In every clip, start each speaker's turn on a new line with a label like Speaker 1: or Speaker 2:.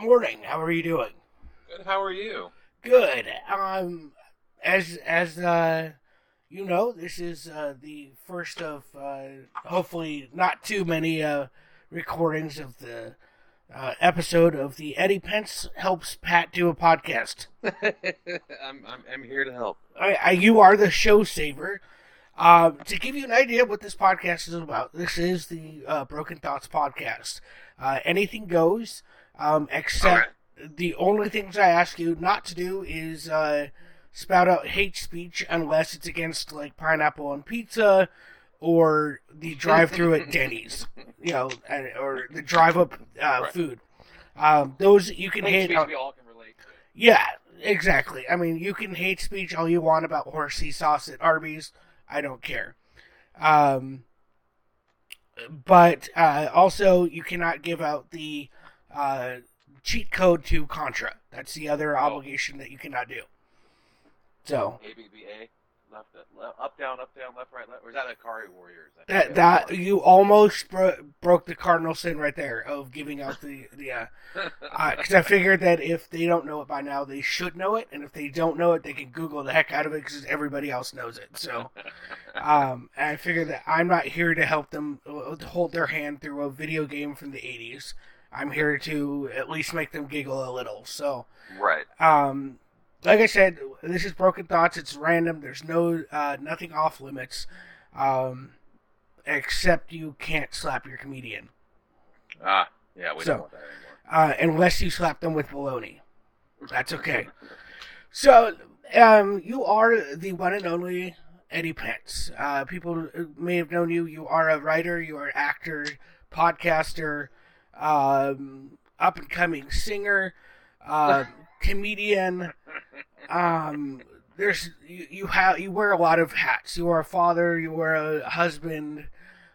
Speaker 1: morning. How are you doing?
Speaker 2: Good. How are you?
Speaker 1: Good. Um, as as uh, you know, this is uh, the first of uh, hopefully not too many uh, recordings of the uh, episode of the Eddie Pence helps Pat do a podcast.
Speaker 2: I'm, I'm I'm here to help.
Speaker 1: I, I, you are the show saver. Um, to give you an idea of what this podcast is about, this is the uh, Broken Thoughts podcast. Uh, anything goes, um, except the only things I ask you not to do is uh, spout out hate speech unless it's against like pineapple on pizza or the drive-through at Denny's, you know, or the drive-up uh, right. food. Um, those you can hate.
Speaker 2: hate. On, we all can relate. To.
Speaker 1: Yeah, exactly. I mean, you can hate speech all you want about horsey sauce at Arby's. I don't care. Um, but uh, also, you cannot give out the uh, cheat code to Contra. That's the other oh. obligation that you cannot do. So
Speaker 2: ABBA, left, left, up, down, up, down, left, right, left. Or is that Ikari Warriors?
Speaker 1: That that, that you almost bro- broke the cardinal sin right there of giving out the the. Because uh, uh, I figured that if they don't know it by now, they should know it, and if they don't know it, they can Google the heck out of it because everybody else knows it. So, um, I figured that I'm not here to help them uh, hold their hand through a video game from the '80s. I'm here to at least make them giggle a little. So,
Speaker 2: right.
Speaker 1: Um, like I said, this is Broken Thoughts. It's random. There's no uh, nothing off limits, um, except you can't slap your comedian.
Speaker 2: Ah, yeah, we so, don't want that
Speaker 1: anymore. Uh, unless you slap them with baloney, that's okay. so, um, you are the one and only Eddie Pence. Uh, people may have known you. You are a writer. You are an actor, podcaster, um, up and coming singer, uh, comedian. Um, there's you, you have you wear a lot of hats. You are a father. You are a husband.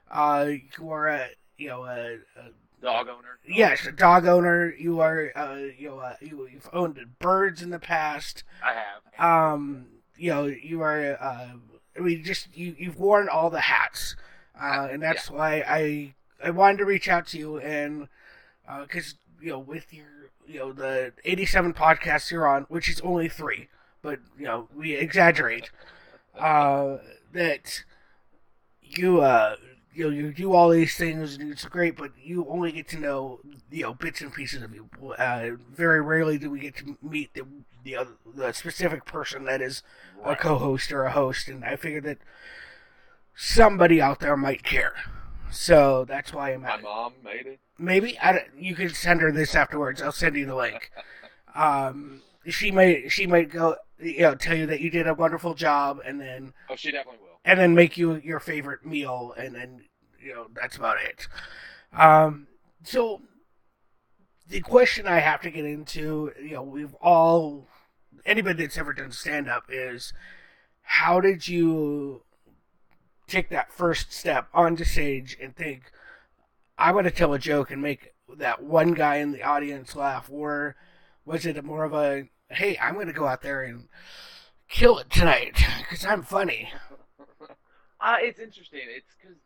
Speaker 1: Uh, you are a you know a, a
Speaker 2: dog owner.
Speaker 1: Yes, a dog owner. You are uh, you know uh, you, you've owned birds in the past.
Speaker 2: I have.
Speaker 1: Um, you know you are. Uh, I mean, just you you've worn all the hats, uh, and that's yeah. why I I wanted to reach out to you and because uh, you know with your you know the 87 podcasts you're on, which is only three, but you know we exaggerate. Uh, that you uh you know you do all these things and it's great, but you only get to know you know bits and pieces of you. Uh, very rarely do we get to meet the the, the specific person that is a co-host or a host, and I figured that somebody out there might care. So that's why I'm.
Speaker 2: My mom made it.
Speaker 1: Maybe I, you can send her this afterwards. I'll send you the link. Um, she might she might go you know tell you that you did a wonderful job, and then
Speaker 2: oh, she definitely will,
Speaker 1: and then make you your favorite meal, and then you know that's about it. Um, so the question I have to get into, you know, we've all anybody that's ever done stand up is how did you take that first step onto stage and think, I want to tell a joke and make that one guy in the audience laugh? Or was it more of a, hey, I'm going to go out there and kill it tonight because I'm funny?
Speaker 2: Uh, it's interesting. It's because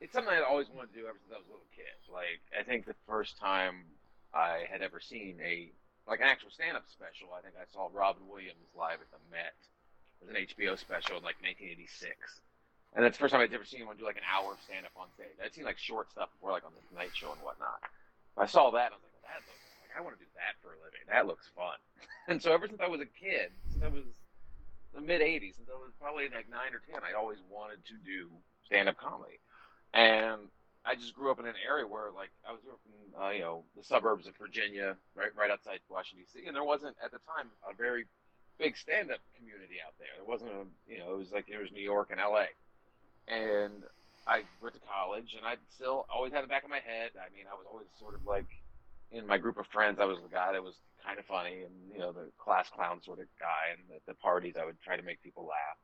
Speaker 2: it's something I've always wanted to do ever since I was a little kid. Like, I think the first time I had ever seen a like an actual stand-up special, I think I saw Robin Williams live at the Met. It was an HBO special in like 1986 and that's the first time I'd ever seen anyone do like an hour of stand up on stage. I'd seen like short stuff before, like on the Tonight Show and whatnot. I saw that, I was like, that looks like I want to do that for a living. That looks fun. and so ever since I was a kid, since I was the mid '80s, since I was probably like nine or ten, I always wanted to do stand up comedy. And I just grew up in an area where, like, I was from, uh, you know, the suburbs of Virginia, right, right outside Washington D.C., and there wasn't at the time a very big stand-up community out there. There wasn't a, you know, it was like it was New York and L.A and I went to college, and I still always had the back of my head. I mean, I was always sort of like in my group of friends, I was the guy that was kind of funny, and you know, the class clown sort of guy. And at the parties, I would try to make people laugh.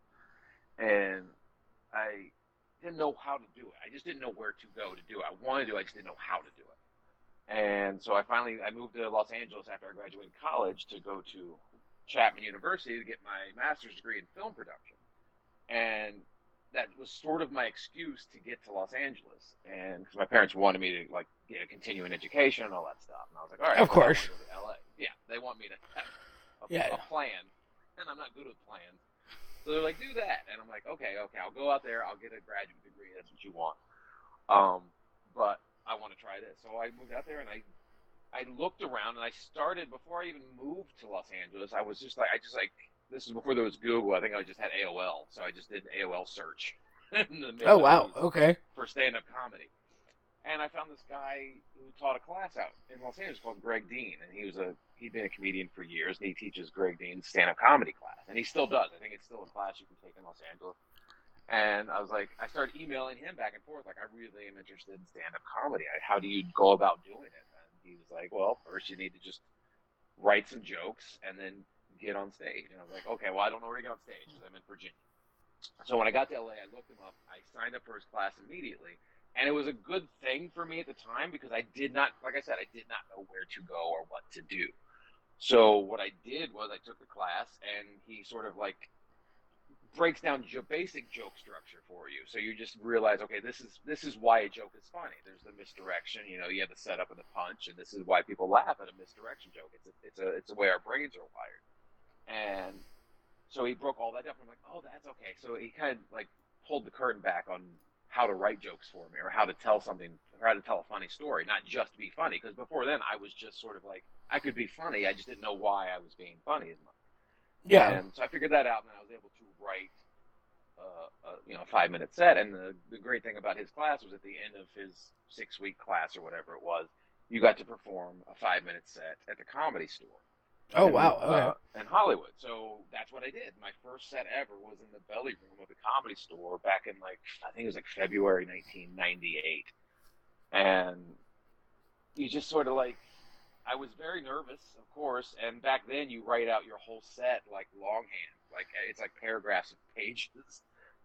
Speaker 2: And I didn't know how to do it. I just didn't know where to go to do it. I wanted to, I just didn't know how to do it. And so I finally I moved to Los Angeles after I graduated college to go to Chapman University to get my master's degree in film production. And that was sort of my excuse to get to Los Angeles, and because my parents wanted me to like get a continuing education and all that stuff, and I was like, all right,
Speaker 1: of course,
Speaker 2: LA. Yeah, they want me to have a,
Speaker 1: yeah.
Speaker 2: a plan, and I'm not good with plans. So they're like, do that, and I'm like, okay, okay, I'll go out there, I'll get a graduate degree. That's what you want. Um, but I want to try this, so I moved out there and I I looked around and I started before I even moved to Los Angeles. I was just like, I just like this is before there was Google. I think I just had AOL, so I just did an AOL search.
Speaker 1: oh wow, okay.
Speaker 2: For stand-up comedy, and I found this guy who taught a class out in Los Angeles called Greg Dean, and he was a he'd been a comedian for years, and he teaches Greg Dean's stand-up comedy class, and he still does. I think it's still a class you can take in Los Angeles. And I was like, I started emailing him back and forth, like, I really am interested in stand-up comedy. How do you go about doing it? And he was like, Well, first you need to just write some jokes and then get on stage. And I was like, okay, well, I don't know where to get on stage because I'm in Virginia. So when I got to LA, I looked him up. I signed up for his class immediately. And it was a good thing for me at the time because I did not, like I said, I did not know where to go or what to do. So what I did was I took the class and he sort of like breaks down jo- basic joke structure for you. So you just realize, okay, this is this is why a joke is funny. There's the misdirection, you know, you have the setup and the punch, and this is why people laugh at a misdirection joke. It's a, it's a it's the way our brains are wired. And so he broke all that down. I'm like, oh, that's okay. So he kind of like pulled the curtain back on how to write jokes for me or how to tell something or how to tell a funny story, not just be funny. Because before then, I was just sort of like, I could be funny. I just didn't know why I was being funny as much.
Speaker 1: Yeah.
Speaker 2: And so I figured that out, and I was able to write, uh, a, you know, a five minute set. And the, the great thing about his class was at the end of his six week class or whatever it was, you got to perform a five minute set at the comedy store.
Speaker 1: Oh wow! Okay.
Speaker 2: Uh, in Hollywood, so that's what I did. My first set ever was in the belly room of the comedy store back in like I think it was like February 1998, and you just sort of like I was very nervous, of course, and back then you write out your whole set like longhand, like it's like paragraphs of pages,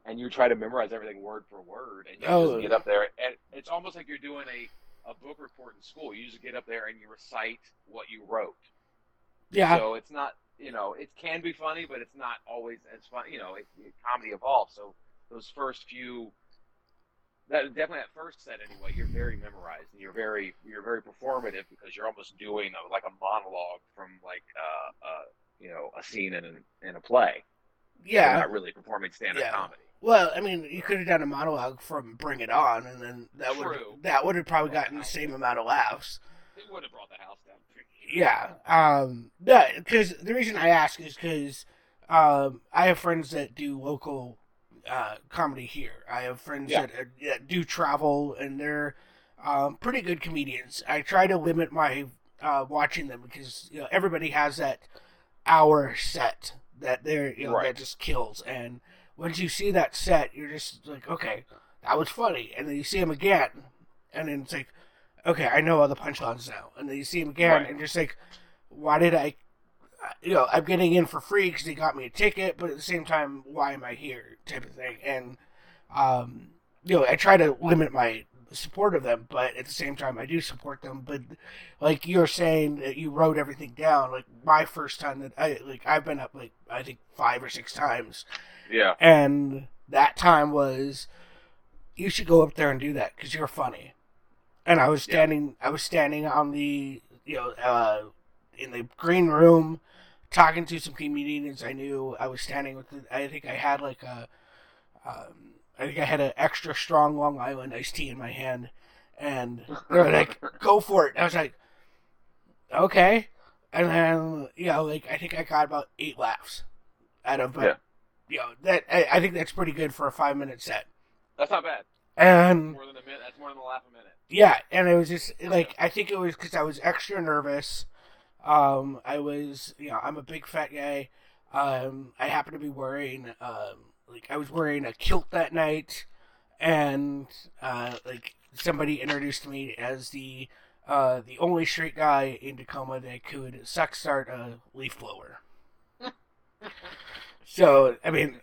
Speaker 2: and you try to memorize everything word for word, and you
Speaker 1: Oh.
Speaker 2: just get up there, and it's almost like you're doing a a book report in school. You just get up there and you recite what you wrote.
Speaker 1: Yeah.
Speaker 2: So it's not, you know, it can be funny, but it's not always as fun. You know, it, it, comedy evolves. So those first few, that definitely that first set anyway, you're very memorized and you're very you're very performative because you're almost doing a, like a monologue from like uh, uh you know a scene in a, in a play. You're
Speaker 1: yeah.
Speaker 2: not really performing stand-up
Speaker 1: Yeah.
Speaker 2: comedy.
Speaker 1: Well, I mean, you could have done a monologue from Bring It On, and then that would that would have probably gotten the same amount of laughs.
Speaker 2: It would have brought the house down.
Speaker 1: Yeah. Um. Because the reason I ask is because um I have friends that do local uh comedy here. I have friends
Speaker 2: Yeah.
Speaker 1: that, uh, that do travel, and they're um pretty good comedians. I try to limit my uh watching them because you know everybody has that hour set that they're you know
Speaker 2: Right.
Speaker 1: that just kills and once you see that set you're just like okay that was funny and then you see them again and then it's like okay i know all the punchlines now. And then you see them again
Speaker 2: Right.
Speaker 1: and just like why did i you know i'm getting in for free because they got me a ticket but at the same time why am i here type of thing. And um you know i try to limit my support of them but at the same time i do support them. But like you're saying that you wrote everything down like my first time that i like i've been up like i think five or six times.
Speaker 2: Yeah.
Speaker 1: and that time was you should go up there and do that because you're funny and i was
Speaker 2: Yeah.
Speaker 1: standing i was standing on the you know uh in the green room talking to some comedians i knew i was standing with the, i think i had like a um, i think i had an extra strong long island iced tea in my hand and they were like go for it i was like okay and then you know like i think i got about eight laughs out of
Speaker 2: Yeah.
Speaker 1: you know that I, I think that's pretty good for a five minute set
Speaker 2: That's not bad.
Speaker 1: and
Speaker 2: More than a minute. That's more than a laugh a minute.
Speaker 1: Yeah and it was just like i think it was because i was extra nervous. Um i was you know i'm a big fat guy. Um i happened to be wearing um like i was wearing a kilt that night and uh like somebody introduced me as the uh the only straight guy in tacoma that could suck start a leaf blower. So i mean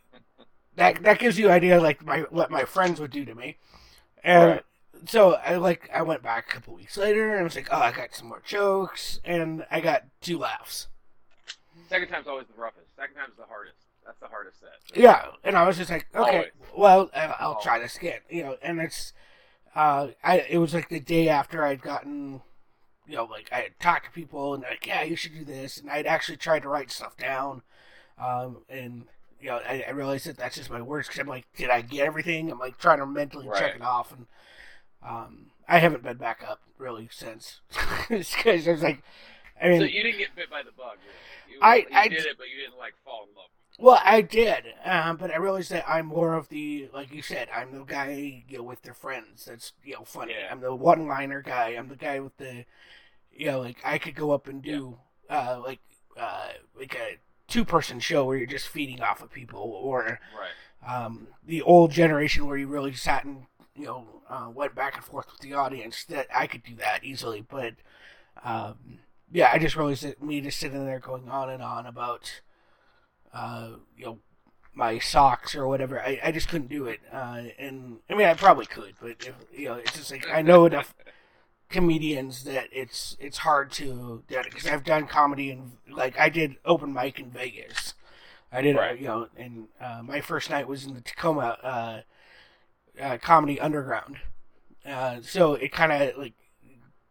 Speaker 1: that that gives you an idea like my what my friends would do to me. And
Speaker 2: Right.
Speaker 1: So I like I went back a couple weeks later and I was like, oh, I got some more jokes and I got two laughs.
Speaker 2: Second time's always the roughest. Second time's the hardest. That's the hardest set.
Speaker 1: Yeah, and I was just like, okay,
Speaker 2: Always.
Speaker 1: well, I'll try this again. You know, and it's, uh, I it was like the day after I'd gotten, you know, like I had talked to people and like, yeah, you should do this, and I'd actually tried to write stuff down, um, and you know, I, I realized that that's just my words because I'm like, did I get everything? I'm like trying to mentally check it off, and um, I haven't been back up really since because I was like, I mean,
Speaker 2: so you didn't get bit by the bug. Really. You,
Speaker 1: I-
Speaker 2: you
Speaker 1: I
Speaker 2: did it, but you didn't like fall in love.
Speaker 1: Well, I did, um, but I realized that I'm more of the, like you said, I'm the guy you know with their friends. That's you know funny.
Speaker 2: Yeah.
Speaker 1: I'm the one-liner guy. I'm the guy with the, you know, like I could go up and do, uh, like, uh, like a two-person show where you're just feeding off of people, or
Speaker 2: Right.
Speaker 1: um, the old generation where you really sat and you know uh, went back and forth with the audience. That I could do that easily, but um, yeah, I just realized that me just sitting there going on and on about uh, you know my socks or whatever, I, I just couldn't do it. Uh, and I mean, I probably could, but if, you know, it's just like I know enough comedians that it's it's hard to because I've done comedy and like I did open mic in Vegas. I did, uh,
Speaker 2: Right.
Speaker 1: you know, and uh, my first night was in the Tacoma uh, Comedy Underground. Uh, so it kind of like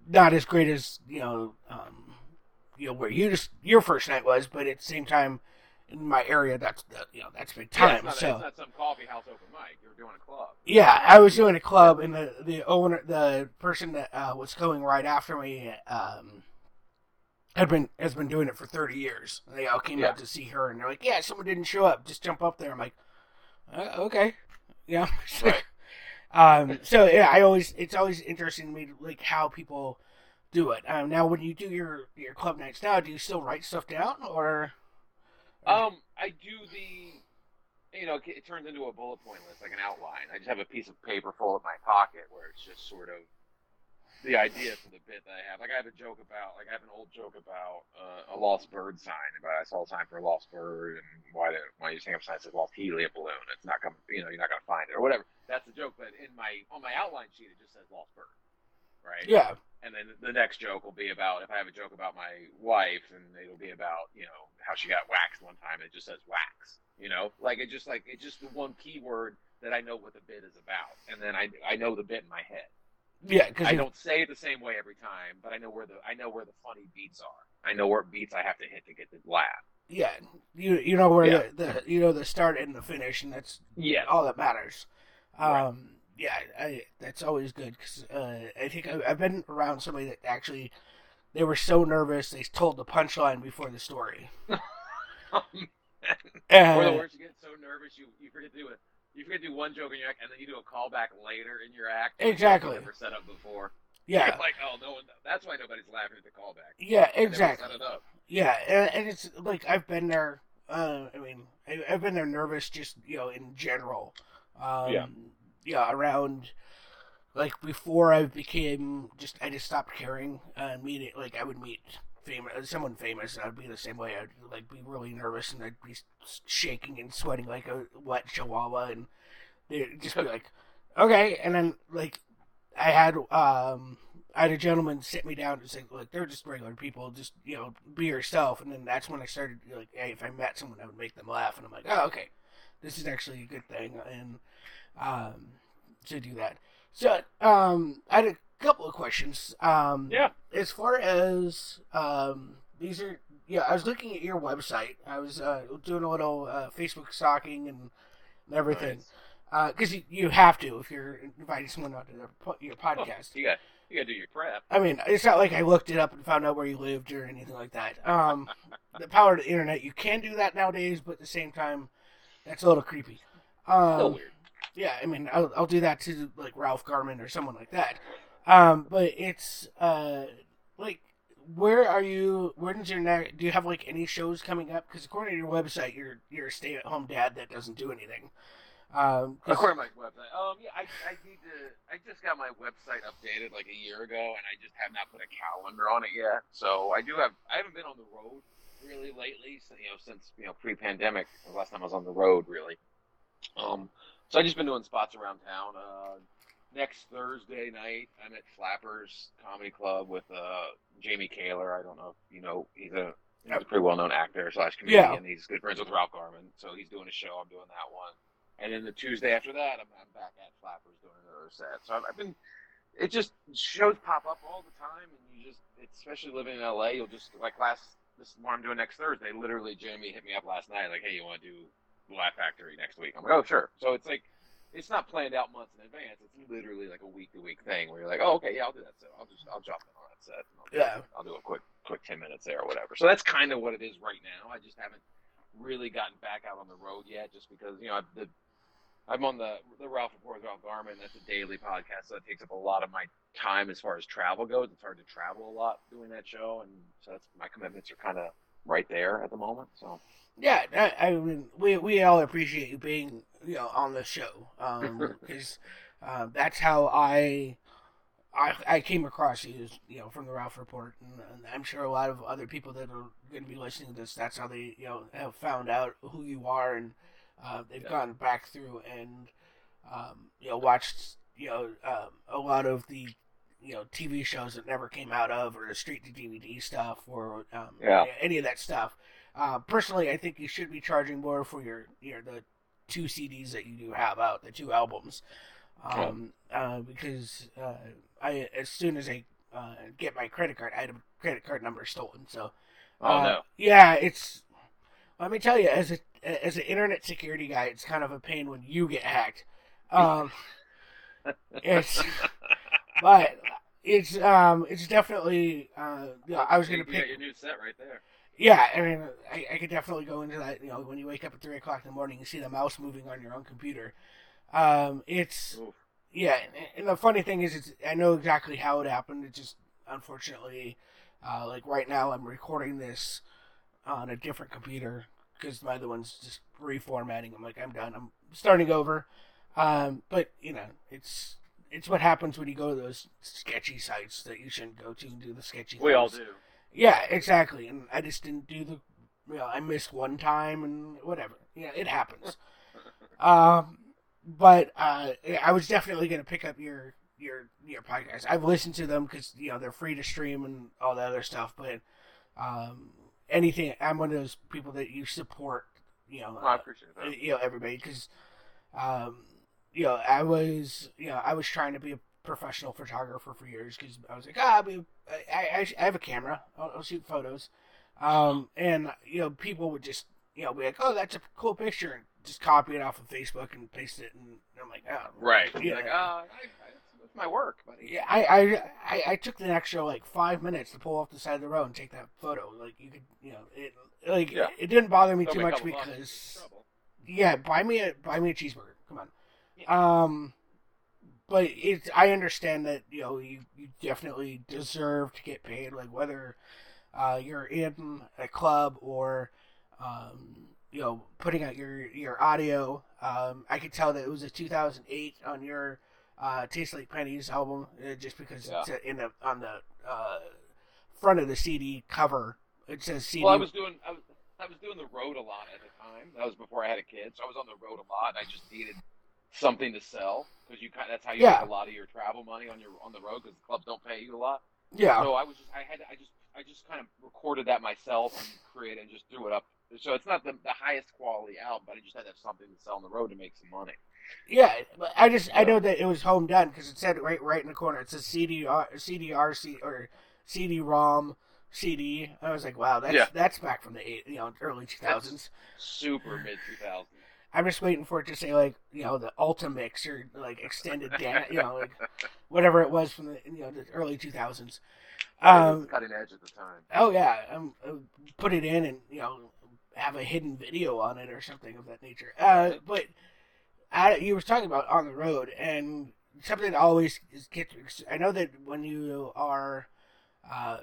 Speaker 1: not as great as you know, um, you know where you just your first night was, but at the same time, in my area, that's the, you know that's big
Speaker 2: Yeah,
Speaker 1: time.
Speaker 2: not,
Speaker 1: so
Speaker 2: it's not some coffee house open mic. You're doing a club.
Speaker 1: yeah, I was doing a club, and the the owner, the person that uh, was going right after me, um, had been has been doing it for thirty years. And they all came
Speaker 2: Yeah.
Speaker 1: out to see her, and they're like, "Yeah, someone didn't show up. Just jump up there." I'm like, uh, "Okay, yeah." Like- um. So yeah, I always it's always interesting to me like how people do it. Um. Now, when you do your your club nights now, do you still write stuff down or?
Speaker 2: Um, I do the, you know, it turns into a bullet point list, like an outline. I just have a piece of paper full in my pocket where it's just sort of the idea for the bit that I have. Like I have a joke about, like I have an old joke about uh, a lost bird sign. About I saw a sign for a lost bird, and why did why you hang up a sign that says lost helium balloon? It's not coming, you know, you're not gonna find it or whatever. That's the joke. But in my on my outline sheet, it just says lost bird, right?
Speaker 1: Yeah.
Speaker 2: And then the next joke will be about if I have a joke about my wife, and it'll be about you know how she got waxed one time. It just says wax, you know, like it just like it's just the one keyword that I know what the bit is about, and then I I know the bit in my head.
Speaker 1: Yeah, because
Speaker 2: I don't say it the same way every time, but I know where the I know where the funny beats are. I know where beats I have to hit to get the laugh.
Speaker 1: Yeah, you you know where
Speaker 2: Yeah.
Speaker 1: the, the you know the start and the finish, and that's
Speaker 2: yeah
Speaker 1: all that matters.
Speaker 2: Right.
Speaker 1: Um, yeah, I, that's always good because uh, I think I, I've been around somebody that actually they were so nervous they told the punchline before the story.
Speaker 2: or the worst, you get so nervous you you forget to do it. You forget to do one joke in your act, and then you do a callback later in your act.
Speaker 1: Exactly.
Speaker 2: You never set up before.
Speaker 1: yeah,
Speaker 2: You're like, oh no one. That's why nobody's laughing at the callback.
Speaker 1: yeah, exactly.
Speaker 2: Set it up.
Speaker 1: Yeah, and, and it's like I've been there. Uh, I mean, I, I've been there nervous, just you know, in general. Um,
Speaker 2: Yeah.
Speaker 1: Yeah, around like before I became just I just stopped caring. Uh, meeting like I would meet famous someone famous, I'd be the same way. I'd like be really nervous, and I'd be shaking and sweating like a wet chihuahua, and they'd just be like, okay, and then like I had um I had a gentleman sit me down and say, "Look, they're just regular people. Just you know, be yourself." And then that's when I started like, hey, if I met someone, I would make them laugh, and I'm like, "Oh, okay, this is actually a good thing." And um, to do that. So um, I had a couple of questions. Um,
Speaker 2: Yeah.
Speaker 1: As far as um, these are, yeah, I was looking at your website. I was uh, doing a little uh, Facebook stalking and, everything
Speaker 2: Nice.
Speaker 1: because you, you have to if you're inviting someone onto their, your
Speaker 2: Oh,
Speaker 1: podcast.
Speaker 2: you got you got to do your prep.
Speaker 1: I mean, it's not like I looked it up and found out where you lived or anything like that. Um, the power of the internet, you can do that nowadays, but at the same time, that's a little creepy.
Speaker 2: A little
Speaker 1: Um,
Speaker 2: weird.
Speaker 1: yeah, I mean, I'll, I'll do that to like Ralph Garman or someone like that. Um, but it's uh, like, where are you? Where does your next? Do you have like any shows coming up? Because according to your website, you're you're a stay-at-home dad that doesn't do anything. Um,
Speaker 2: According to my website. Um, yeah, I, I need to. I just got my website updated like a year ago, and I just have not put a calendar on it yet. So I do have. I haven't been on the road really lately. So, you know, since you know pre-pandemic, the last time I was on the road really. Um, so I just been doing spots around town. Uh, next Thursday night, I'm at Flappers Comedy Club with uh Jamie Kaler. I don't know if you know. He's a He's a pretty well known actor slash comedian.
Speaker 1: Yeah.
Speaker 2: He's good friends with Ralph Garman, so he's doing a show. I'm doing that one. and then the Tuesday after that, I'm, I'm back at Flappers doing another set. So I've, I've been, it just shows pop up all the time, and you just, especially living in LA, you'll just like last this is what I'm doing next Thursday. Literally, Jamie hit me up last night, like, hey, you want to do Laugh Factory next week? I'm like, oh, sure. So it's like, it's not planned out months in advance. It's literally like a week to week thing where you're like, oh, okay, yeah, I'll do that set. I'll just, I'll drop in on that set. I'll do,
Speaker 1: Yeah.
Speaker 2: I'll do a quick, quick ten minutes there or whatever. So that's kind of what it is right now. I just haven't really gotten back out on the road yet, just because you know I've, the I'm on the the Ralph Report with Ralph Garman. That's a daily podcast, so that takes up a lot of my time as far as travel goes. It's hard to travel a lot doing that show, and so that's my commitments are kind of right there at the moment. So
Speaker 1: Yeah, I, I mean, we we all appreciate you being you know on the show because um, that's how I, I I came across you, you know, from the Ralph Report, and, and I'm sure a lot of other people that are going to be listening to this, that's how they you know have found out who you are, and uh, they've
Speaker 2: Yeah.
Speaker 1: gone back through and um, you know watched you know um, a lot of the you know TV shows that never came out of, or the straight to DVD stuff, or um,
Speaker 2: Yeah.
Speaker 1: any of that stuff. Uh, personally, I think you should be charging more for your your the two CDs that you do have out, the two albums, um, uh, because uh, I as soon as I uh, get my credit card, I had a credit card number stolen. So,
Speaker 2: oh
Speaker 1: uh,
Speaker 2: no,
Speaker 1: yeah, it's. Let me tell you, as a as an internet security guy, it's kind of a pain when you get hacked. Um, it's but it's um it's definitely uh yeah, I was gonna
Speaker 2: you
Speaker 1: pick
Speaker 2: got your new set right there.
Speaker 1: Yeah, I mean, I, I could definitely go into that. You know, when you wake up at three o'clock in the morning, you see the mouse moving on your own computer. Um, it's
Speaker 2: Oof.
Speaker 1: yeah, and, and the funny thing is, it's I know exactly how it happened. It just unfortunately, uh, like right now, I'm recording this on a different computer because my other one's just reformatting. I'm like, I'm done. I'm starting over. Um, but you know, it's it's what happens when you go to those sketchy sites that you shouldn't go to and do the sketchy.
Speaker 2: We all do.
Speaker 1: Yeah, exactly. And I just didn't do the, you know, I missed one time and whatever. Yeah, it happens. um, but uh, I was definitely gonna pick up your your your podcast. I've listened to them because you know they're free to stream and all that other stuff. But um, anything, I'm one of those people that you support. You know,
Speaker 2: Oh, I appreciate that.
Speaker 1: you know everybody because um you know i was you know i was trying to be a professional photographer for years because i was like ah, I, I i have a camera I'll, I'll shoot photos um and you know people would just you know be like oh that's a cool picture and just copy it off of facebook and paste it and i'm like oh
Speaker 2: Right.
Speaker 1: yeah
Speaker 2: You're like, I, I, it's my work, buddy.
Speaker 1: yeah, I, I, I, I took the extra like five minutes to pull off the side of the road and take that photo. Like you could, you know, it like
Speaker 2: Yeah.
Speaker 1: it didn't bother me
Speaker 2: Don't
Speaker 1: too much because
Speaker 2: you're in trouble.
Speaker 1: yeah, buy me a buy me a cheeseburger. Come on. Um, but it's I understand that you know you, you definitely deserve to get paid, like whether uh, you're in a club or um, you know putting out your your audio. Um, I could tell that it was a 2008 on your uh, Taste Like Pennies album, uh, just because
Speaker 2: Yeah.
Speaker 1: it's in the on the uh, front of the CD cover. It says CD.
Speaker 2: Well, I was doing I was I was doing the road a lot at the time. That was before I had a kid, so I was on the road a lot. And I just needed something to sell because you kind that's how you
Speaker 1: Yeah.
Speaker 2: make a lot of your travel money on your on the road because the clubs don't pay you a lot.
Speaker 1: yeah.
Speaker 2: So I was just I had I just I just kind of recorded that myself and created and just threw it up. So it's not the, the highest quality album, but I just had to have something to sell on the road to make some money.
Speaker 1: Yeah, but I just I know that it was home done because it said right right in the corner. It says CDR uh, CDRC or CD-ROM CD. I was like, wow, that's
Speaker 2: Yeah.
Speaker 1: that's back from the eight, you know early two thousands.
Speaker 2: Super mid 2000s.
Speaker 1: I'm just waiting for it to say like you know the Ultimix or like extended dan you know like whatever it was from the you know the early two thousands. Um,
Speaker 2: cutting edge at the time.
Speaker 1: oh yeah, um, uh, put it in and you know have a hidden video on it or something of that nature. Uh, but I, you were talking about on the road and something that always gets. I know that when you are uh,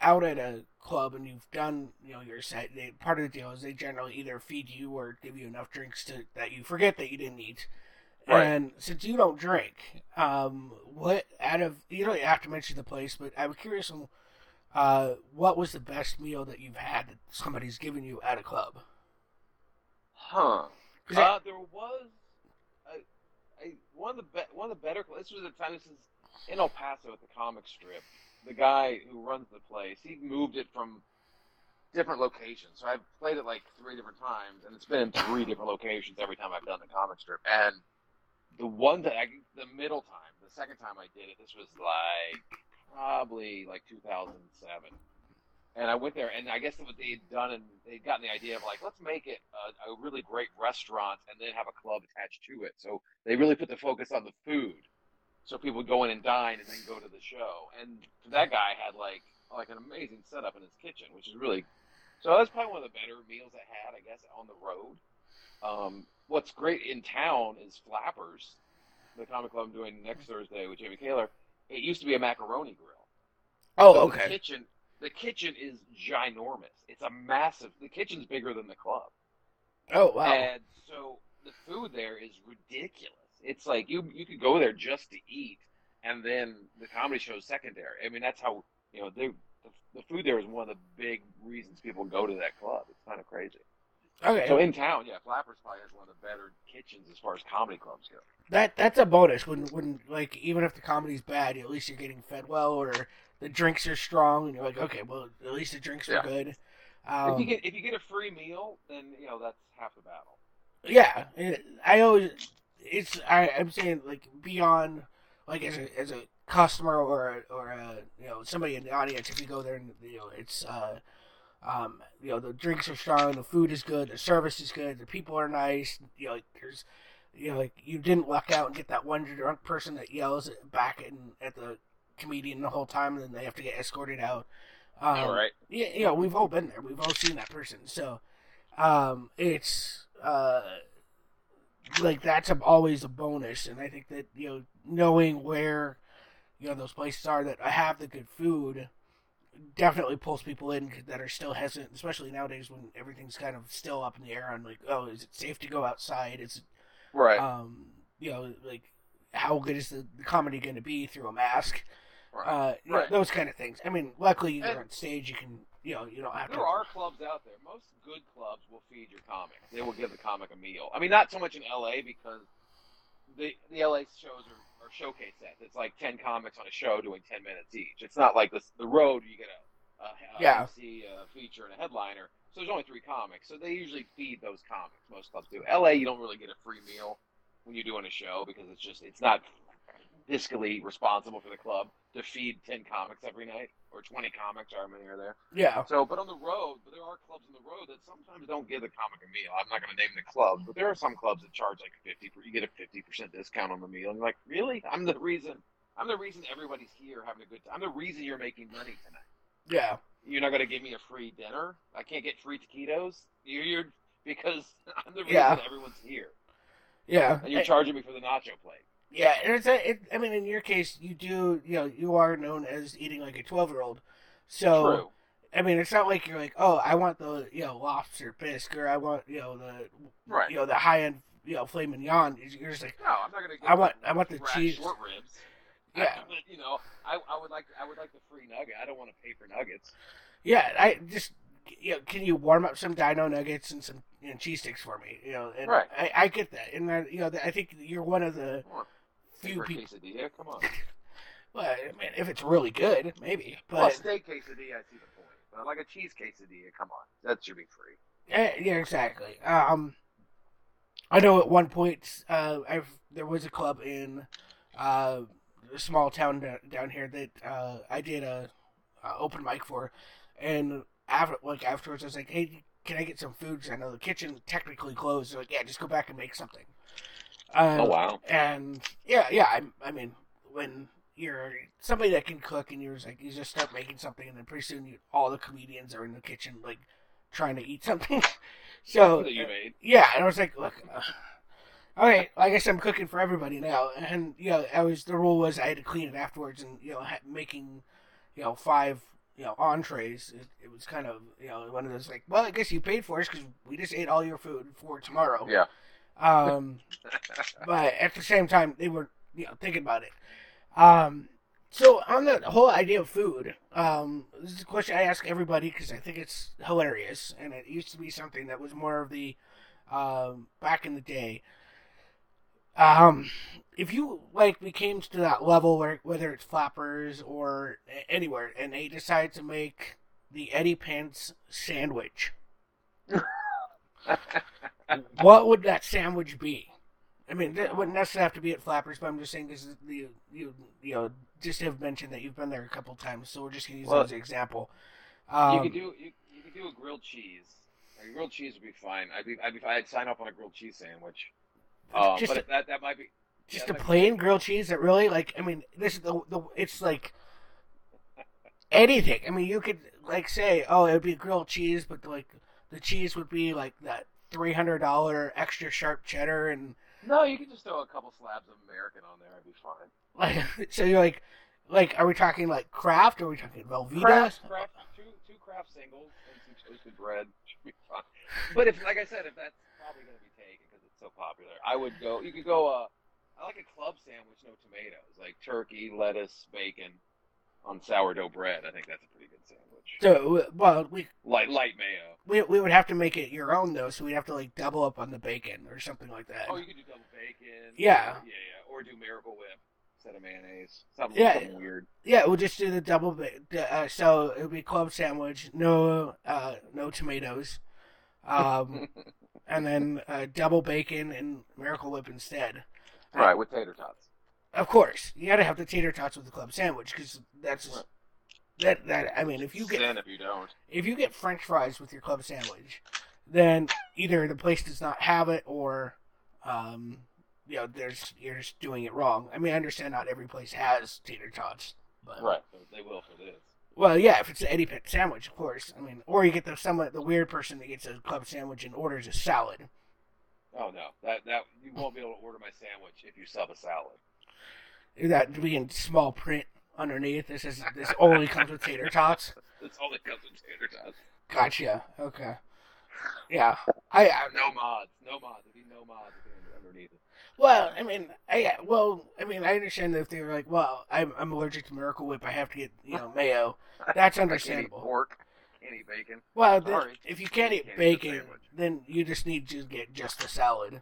Speaker 1: out at a club and you've done you know your set, they, part of the deal is they generally either feed you or give you enough drinks to that you forget that you didn't eat.
Speaker 2: Right.
Speaker 1: And since you don't drink, um, what out of you don't have to mention the place, but I'm curious on uh, what was the best meal that you've had that somebody's given you at a club?
Speaker 2: Huh. Uh, there was a, a one of the be- one of the better. This was the time. This is in El Paso at the comic strip. The guy who runs the place, he moved it from different locations. So I've played it like three different times, and it's been in three different locations every time I've done the comic strip. And the one that I, the middle time, the second time I did it, this was like probably like 2007. And I went there, and I guess what they'd done, and they'd gotten the idea of like, let's make it a, a really great restaurant, and then have a club attached to it. So they really put the focus on the food, so people would go in and dine, and then go to the show. And that guy had like like an amazing setup in his kitchen, which is really so. That's probably one of the better meals I had, I guess, on the road. Um, what's great in town is Flappers, the comic club I'm doing next Thursday with Jamie Kaler. It used to be a macaroni grill.
Speaker 1: Oh,
Speaker 2: But
Speaker 1: okay.
Speaker 2: The kitchen, the kitchen is ginormous. It's a massive. The kitchen's bigger than the club.
Speaker 1: Oh, wow.
Speaker 2: And so the food there is ridiculous. It's like you you could go there just to eat, and then the comedy show is secondary. I mean, that's how you know they, the the food there is one of the big reasons people go to that club. It's kind of crazy.
Speaker 1: Okay.
Speaker 2: So in town, yeah, Flappers probably has one of the better kitchens as far as comedy clubs go.
Speaker 1: that that's a bonus when when like even if the comedy's bad, at least you're getting fed well, or the drinks are strong, and you're like, okay, well, at least the drinks are
Speaker 2: Yeah.
Speaker 1: good.
Speaker 2: if
Speaker 1: Um,
Speaker 2: you get if you get a free meal, then you know that's half the battle.
Speaker 1: yeah, I always it's I I'm saying like beyond like as a as a customer or a, or a you know somebody in the audience, if you go there and you know it's uh um you know the drinks are strong, the food is good, the service is good, the people are nice, you know like, there's you know like you didn't luck out and get that one drunk person that yells back at the comedian the whole time and then they have to get escorted out. Um,
Speaker 2: All right.
Speaker 1: yeah, you know, we've all been there. We've all seen that person. So, um, it's uh, like that's a, always a bonus, and I think that you know, knowing where you know those places are that I have the good food definitely pulls people in that are still hesitant, especially nowadays when everything's kind of still up in the air on like, oh, is it safe to go outside? Is it
Speaker 2: Right.
Speaker 1: um, you know, like how good is the, the comedy going to be through a mask?
Speaker 2: right.
Speaker 1: Uh, you know,
Speaker 2: Right.
Speaker 1: those kind of things. I mean, luckily you're
Speaker 2: And-
Speaker 1: on stage. You can, you know, you don't have to.
Speaker 2: There are clubs out there. Most good clubs will feed your comic. They will give the comic a meal. I mean, not so much in LA because the the LA shows are, are showcase sets. It's like ten comics on a show doing ten minutes each. It's not like the the road you get a, a, a
Speaker 1: Yeah.
Speaker 2: MC, a feature, and a headliner. So there's only three comics. So they usually feed those comics. Most clubs do. LA, you don't really get a free meal when you're doing a show because it's just it's not fiscally responsible for the club to feed ten comics every night or twenty comics, however many are there.
Speaker 1: Yeah,
Speaker 2: So, but on the road, but there are clubs on the road that sometimes don't give the comic a meal. I'm not going to name the clubs, but there are some clubs that charge like fifty. You get a fifty percent discount on the meal, and you're like, really? I'm the reason. I'm the reason everybody's here having a good time. I'm the reason you're making money tonight.
Speaker 1: yeah,
Speaker 2: You're not going to give me a free dinner. I can't get free taquitos. You're, you're because I'm the reason
Speaker 1: Yeah.
Speaker 2: everyone's here,
Speaker 1: yeah.
Speaker 2: and you're charging me for the nacho plate.
Speaker 1: Yeah, and it's a, it, I mean, in your case, you do, you know, you are known as eating like a twelve-year-old. So,
Speaker 2: True.
Speaker 1: I mean, it's not like you're like, oh, I want the, you know, lobster bisque, or I want, you know, the,
Speaker 2: Right.
Speaker 1: you know, the high-end, you know, filet mignon. You're just like,
Speaker 2: No, I'm not going to.
Speaker 1: I want- I want the cheese.
Speaker 2: short ribs.
Speaker 1: Yeah.
Speaker 2: but, you know, I, I would like I would like the free nugget. I don't want to pay for nuggets.
Speaker 1: yeah, I just, you know, can you warm up some Dino nuggets and some you know, cheese sticks for me? You know, and
Speaker 2: Right.
Speaker 1: I, I get that, and I, you know, I think you're one of the few
Speaker 2: a
Speaker 1: people.
Speaker 2: quesadilla. Come on.
Speaker 1: Well, I mean, if it's really good, maybe,
Speaker 2: Well, a
Speaker 1: but
Speaker 2: steak quesadilla, I see the point. But like a cheese quesadilla, come on, that should be free.
Speaker 1: Yeah, yeah, exactly. Um, I know at one point, uh, I've there was a club in uh, a small town down, down here that uh, I did a, uh open mic for, and after like afterwards, I was like, "Hey, can I get some food?" 'Cause I know the kitchen technically closed. They're like, "Yeah, just go back and make something." Uh,
Speaker 2: oh wow.
Speaker 1: And yeah, yeah, I, I mean, when you're somebody that can cook and you're just like, you just start making something, and then pretty soon you, all the comedians are in the kitchen, like, trying to eat something. so, uh,
Speaker 2: made.
Speaker 1: yeah, and I was like, look, uh, all right, I guess I'm cooking for everybody now. And, you know, I was, the rule was I had to clean it afterwards, and, you know, ha- making, you know, five, you know, entrees, it, it was kind of, you know, one of those, like, well, I guess you paid for us because we just ate all your food for tomorrow.
Speaker 2: Yeah.
Speaker 1: Um, but at the same time, they were you know thinking about it. Um, so on the whole idea of food, um, this is a question I ask everybody because I think it's hilarious, and it used to be something that was more of the um, back in the day. Um, if you like we came to that level where whether it's flappers or anywhere, and they decide to make the Eddie Pence sandwich, what would that sandwich be? I mean, it wouldn't necessarily have to be at Flappers, but I'm just saying this is the you you know just have mentioned that you've been there a couple times, so we're just gonna use
Speaker 2: Well,
Speaker 1: that as an example. Um,
Speaker 2: you could do you, you could do a grilled cheese. A grilled cheese would be fine. I'd be I'd, be, I'd sign up on a grilled cheese sandwich. Um,
Speaker 1: Just
Speaker 2: but
Speaker 1: a-
Speaker 2: that that might be
Speaker 1: just
Speaker 2: yeah,
Speaker 1: a plain grilled cheese that really like I mean this is the the it's like anything. I mean you could like say oh it would be grilled cheese, but like the cheese would be like that three hundred dollar extra sharp cheddar and
Speaker 2: no. You could just throw a couple slabs of American on there. I'd be fine.
Speaker 1: like so you're like like are we talking like Kraft or are we talking Velveeta?
Speaker 2: Kraft, two two Kraft singles and some toasted bread should be fine. But if, like I said, if that's probably going to be taken because it's so popular, I would go. You could go. Uh, I like a club sandwich, no tomatoes, like turkey, lettuce, bacon, on sourdough bread. I think that's a pretty good sandwich.
Speaker 1: So well we
Speaker 2: Light light mayo.
Speaker 1: We we would have to make it your own though, so we'd have to like double up on the bacon or something like that.
Speaker 2: Oh, you could do double bacon.
Speaker 1: Yeah.
Speaker 2: Yeah, yeah. Or do Miracle Whip instead of mayonnaise. Something,
Speaker 1: Yeah.
Speaker 2: something weird.
Speaker 1: Yeah, we'll just do the double. ba- the, Uh, so it would be club sandwich, no, uh, no tomatoes, um, and then uh, double bacon and Miracle Whip instead.
Speaker 2: right, with tater tots.
Speaker 1: Of course, you got to have the tater tots with the club sandwich because that's
Speaker 2: Right.
Speaker 1: That. That I mean, if you get
Speaker 2: Sin if you don't.
Speaker 1: if you get French fries with your club sandwich, then either the place does not have it or, um, you know, there's you're just doing it wrong. I mean, I understand not every place has tater tots, but
Speaker 2: Right, they will for this.
Speaker 1: Well, yeah, if it's an Eddie Pence sandwich, of course. I mean, or you get the somewhat the weird person that gets a club sandwich and orders a salad.
Speaker 2: Oh no, that that you won't be able to order my sandwich if you sub a salad.
Speaker 1: That to be in small print underneath. This is this only comes with tater tots.
Speaker 2: All that comes with tater tots.
Speaker 1: Gotcha. Okay. Yeah. I, I
Speaker 2: No mods, no mods. If you no mods underneath it.
Speaker 1: well, I mean, I well, I mean, I understand that if they're like, well, I'm I'm allergic to Miracle Whip, I have to get you know mayo. That's
Speaker 2: I can't eat
Speaker 1: understandable.
Speaker 2: pork. Can't eat bacon.
Speaker 1: Well, then, if you can't eat
Speaker 2: Can't eat the
Speaker 1: bacon, then you just need to get just the salad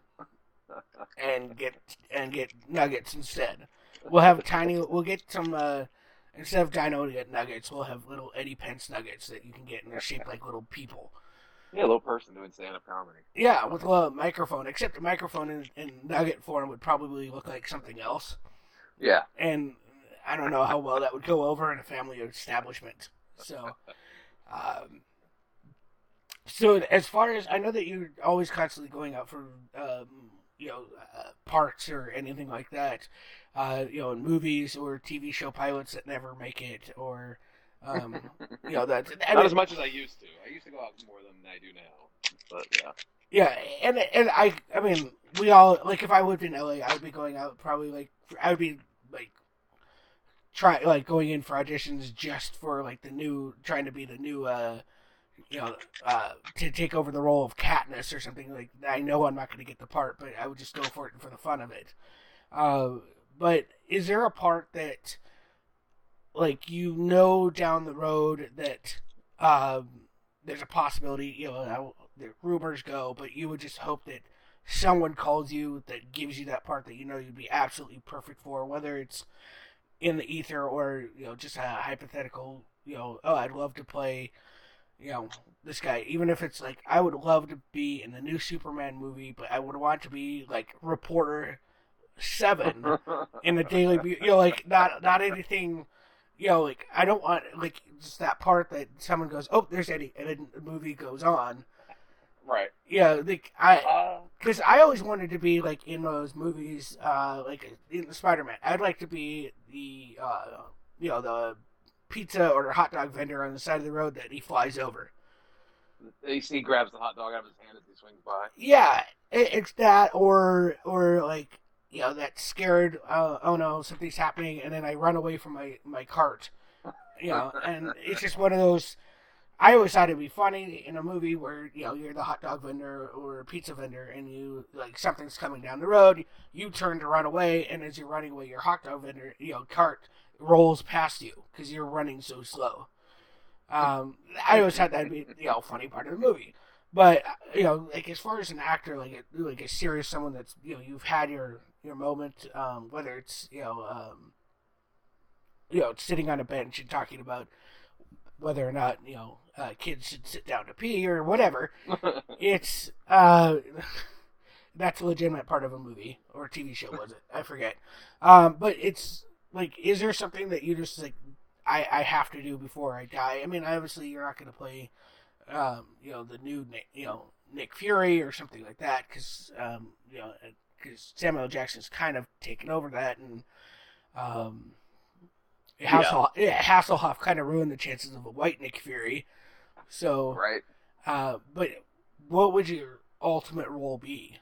Speaker 1: and get and get nuggets instead. We'll have tiny. We'll get some. Uh, instead of Dino get nuggets, we'll have little Eddie Pence nuggets that you can get, and they're shaped like little people.
Speaker 2: Yeah, a little person doing stand-up comedy.
Speaker 1: Yeah, with a little microphone. Except the microphone in, in nugget form would probably look like something else,
Speaker 2: Yeah.
Speaker 1: and I don't know how well that would go over in a family establishment. So, um, so as far as I know that you're always constantly going out for, um, you know, uh, parts or anything like that, uh, you know, in movies or TV show pilots that never make it, or, um, you know, that.
Speaker 2: Not
Speaker 1: mean,
Speaker 2: as much as I used to. I used to go out more than I do now. But yeah.
Speaker 1: Yeah, and and I I mean we all like if I lived in LA, I would be going out probably like I would be like try like going in for auditions just for like the new trying to be the new uh you know uh to take over the role of Katniss or something like I know I'm not going to get the part, but I would just go for it for the fun of it. Uh, but is there a part that like you know down the road that um there's a possibility, you know, the rumors go, but you would just hope that someone calls you that gives you that part that you know you'd be absolutely perfect for, whether it's in the ether or you know just a hypothetical. You know, oh, I'd love to play, you know, this guy. Even if it's like I would love to be in the new Superman movie, but I would want to be like reporter seven in the Daily Bu You know, like not not anything. You know, like I don't want like just that part that someone goes, "Oh, there's Eddie," and then the movie goes on.
Speaker 2: right.
Speaker 1: Yeah, like I,
Speaker 2: Uh,
Speaker 1: because I always wanted to be like in those movies, uh, like in the Spider Man. I'd like to be the, uh, you know, the pizza or hot dog vendor on the side of the road that he flies over.
Speaker 2: he, he grabs the hot dog out of his hand as he swings by.
Speaker 1: Yeah, it, it's that, or or like you know that scared. Uh, oh no, something's happening, and then I run away from my my cart. You know, and it's just one of those. I always thought it'd be funny in a movie where you know you're the hot dog vendor or pizza vendor, and you like something's coming down the road. You turn to run away, and as you're running away, your hot dog vendor, you know, cart rolls past you because you're running so slow. Um, I always thought that'd be you know funny part of the movie. But you know, like as far as an actor, like a, like a serious someone that's you know you've had your your moment, um, whether it's you know um, you know sitting on a bench and talking about whether or not you know uh, kids should sit down to pee or whatever. it's uh, that's a legitimate part of a movie or a TV show, was it? I forget. Um, but it's like, is there something that you just like? I, I have to do before I die. I mean, obviously, you're not going to play, um, you know, the new, you know, Nick Fury or something like that, because, um, you know, because Samuel Jackson's kind of taken over that, and um, Hasselhoff, yeah. Hasselhoff kind of ruined the chances of a white Nick Fury. So,
Speaker 2: right.
Speaker 1: Uh, but what would your ultimate role be?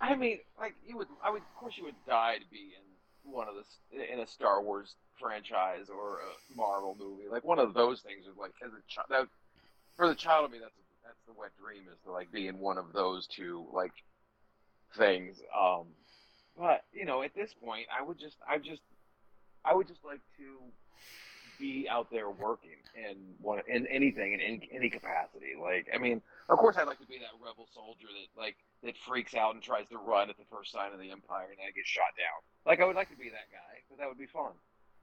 Speaker 2: I mean, like you would, I would, of course, you would die to be in one of the in a Star Wars franchise or a Marvel movie, like one of those things. Is like as a child, for the child of me, that's that's the wet dream is to like be in one of those two like things. Um, but you know, at this point, I would just, I just, I would just like to be out there working in one in anything in any, any capacity. Like, I mean, of course, I'd like to be that rebel soldier that like that freaks out and tries to run at the first sign of the Empire and then get shot down. Like, I would like to be that guy because that would be fun.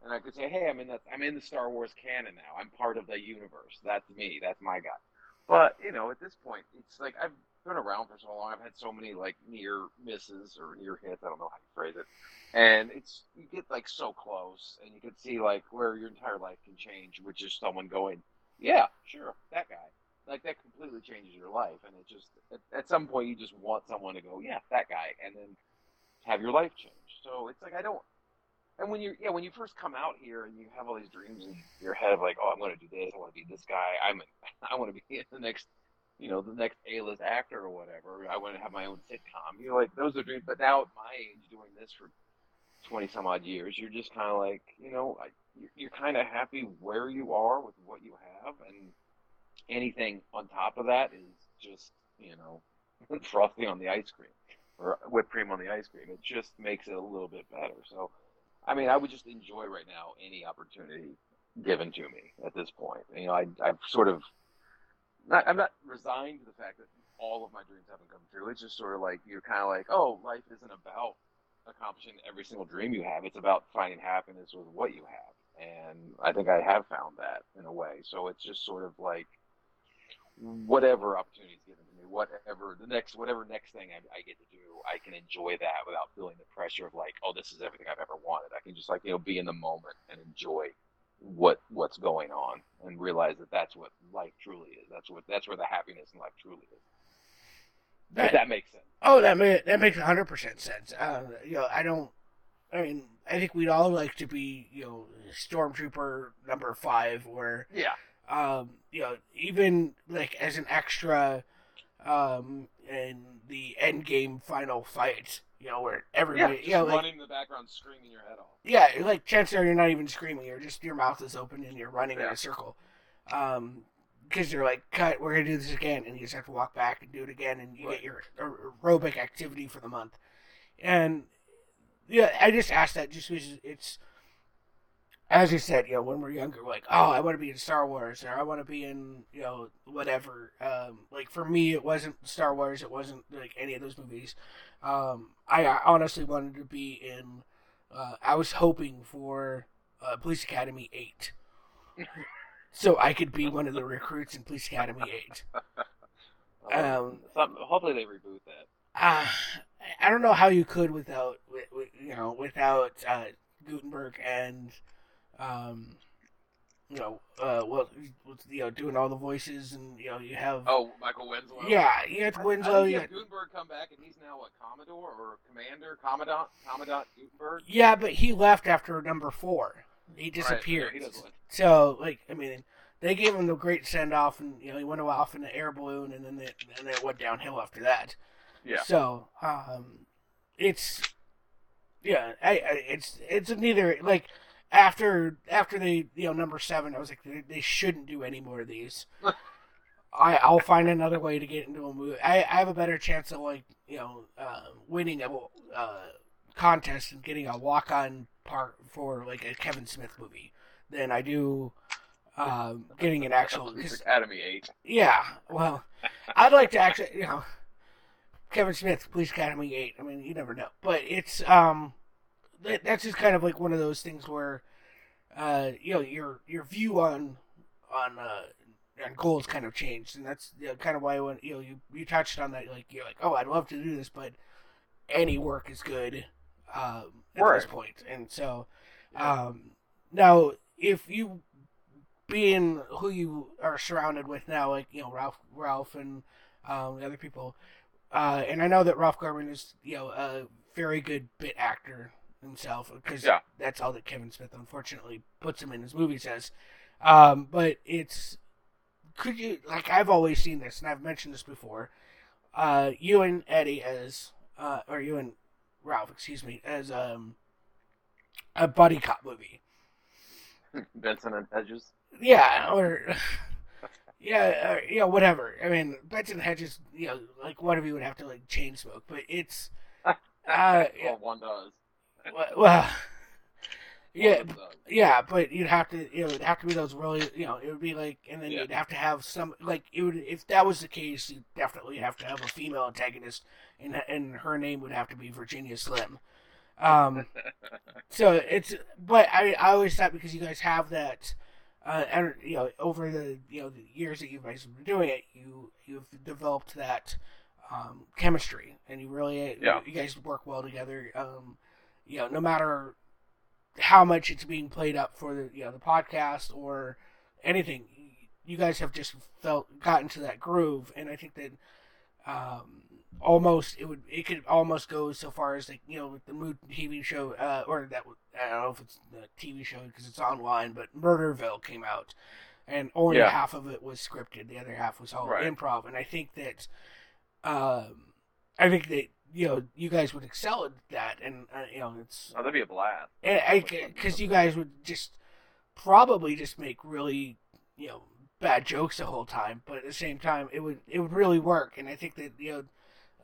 Speaker 2: And I could say, hey, I'm in the I'm in the Star Wars canon now. I'm part of the universe. That's me. That's my guy. But you know, at this point, it's like I've been around for so long. I've had so many like near misses or near hits. I don't know how you phrase it. And it's you get like so close, and you can see like where your entire life can change, which is someone going, "Yeah, sure, that guy." Like that completely changes your life, and it just at, at some point you just want someone to go, "Yeah, that guy," and then have your life change. So it's like I don't. And when you yeah when you first come out here and you have all these dreams in your head of like, "Oh, I'm going to do this. I want to be this guy. I'm I want to be in the next." You know, the next A-list actor or whatever. I want to have my own sitcom. You know, like those are dreams. But now at my age, doing this for twenty some odd years, you're just kind of like, you know, you're kind of happy where you are with what you have, and anything on top of that is just, you know, frosting on the ice cream or whipped cream on the ice cream. It just makes it a little bit better. So, I mean, I would just enjoy right now any opportunity given to me at this point. You know, I, I've sort of not, I'm not resigned to the fact that all of my dreams haven't come true. It's just sort of like you're kind of like, oh, life isn't about accomplishing every single dream you have. It's about finding happiness with what you have. And I think I have found that in a way. So it's just sort of like whatever opportunity is given to me, whatever the next, whatever next thing I, I get to do, I can enjoy that without feeling the pressure of like, oh, this is everything I've ever wanted. I can just like, you know, be in the moment and enjoy what what's going on and realize that that's what life truly is. That's what that's where the happiness in life truly is. That, that makes sense.
Speaker 1: Oh, that makes that makes hundred percent sense. Uh, you know, I don't. I mean, I think we'd all like to be, you know, stormtrooper number five, or
Speaker 2: yeah,
Speaker 1: um, you know, even like as an extra, um, in the end game final fight you know, where everybody,
Speaker 2: yeah,
Speaker 1: you know,
Speaker 2: like,
Speaker 1: running
Speaker 2: in the background, screaming your head off.
Speaker 1: Yeah, like chances are you're not even screaming; you're just your mouth is open and you're running yeah. in a circle. Um, because you're like, cut, we're gonna do this again, and you just have to walk back and do it again, and you right. get your aerobic activity for the month. And yeah, I just asked that just because it's, as you said, you know, when we're younger, we're like, oh, I want to be in Star Wars, or I want to be in, you know, whatever. Um, like for me, it wasn't Star Wars, it wasn't like any of those movies. Um, I, honestly wanted to be in. Uh, I was hoping for uh, Police Academy Eight, so I could be one of the recruits in Police Academy Eight.
Speaker 2: Um, Some, hopefully they reboot that.
Speaker 1: Uh, I don't know how you could without, you know, without uh, Guttenberg and um, you know, uh, well, you know, doing all the voices, and you know, you have
Speaker 2: oh, Michael Winslow.
Speaker 1: Yeah, you have Winslow.
Speaker 2: you have Guttenberg come back, and he's now a Commodore or Commander, Commandant, Commandant Guttenberg.
Speaker 1: Yeah, but he left after number four. He disappeared. Right, he so, like, I mean, they gave him the great send off, and you know, he went off in the air balloon, and then it, and then it went downhill after that.
Speaker 2: Yeah.
Speaker 1: So, um, it's yeah, I, I it's it's neither like after after they you know number seven, I was like they, they shouldn't do any more of these. I I'll find another way to get into a movie. I, I have a better chance of like you know uh, winning a uh, contest and getting a walk on part for like a Kevin Smith movie than I do um, getting an actual
Speaker 2: Academy eight.
Speaker 1: Yeah, well, I'd like to actually you know Kevin Smith Police Academy eight. I mean, you never know, but it's um that's just kind of like one of those things where, uh, you know, your your view on on uh, on goals kind of changed, and that's you know, kind of why when you know you you touched on that, like you're like, oh, I'd love to do this, but any work is good um, at this point, and so um, now if you being who you are surrounded with now, like you know Ralph, Ralph, and um, the other people, uh, and I know that Ralph Garman is you know a very good bit actor himself because
Speaker 2: Yeah.
Speaker 1: that's all that Kevin Smith unfortunately puts him in his movies as. Um, but it's could you like I've always seen this and I've mentioned this before. Uh, you and Eddie as uh, or you and Ralph, excuse me, as um a buddy cop movie.
Speaker 2: Benson and Hedges.
Speaker 1: Yeah, or yeah, uh, you know, whatever. I mean, Benson and Hedges, you know, like one of you would have to like chain smoke, but it's uh,
Speaker 2: Well, one does.
Speaker 1: Well, yeah, yeah, but you'd have to, you know, it'd have to be those really, you know, it would be like, and then
Speaker 2: Yeah.
Speaker 1: you'd have to have some, like, it would, if that was the case, you'd definitely have to have a female antagonist, and and her name would have to be Virginia Slim. Um, so it's, but I, I always thought because you guys have that, uh, and you know, over the you know the years that you guys have been doing it, you you've developed that um, chemistry, and you really,
Speaker 2: Yeah.
Speaker 1: you guys work well together. Um, you know, no matter how much it's being played up for the you know the podcast or anything, you guys have just felt gotten to that groove, and I think that um, almost it would it could almost go so far as like you know with the Mood TV show uh, or that I don't know if it's the TV show because it's online, but Murderville came out, and only
Speaker 2: Yeah.
Speaker 1: half of it was scripted, the other half was all
Speaker 2: Right.
Speaker 1: improv, and I think that um, I think that you know you guys would excel at that, and uh, you know it's
Speaker 2: Oh, that'd be a blast.
Speaker 1: and because you guys would just probably just make really you know bad jokes the whole time, but at the same time it would it would really work, and I think that you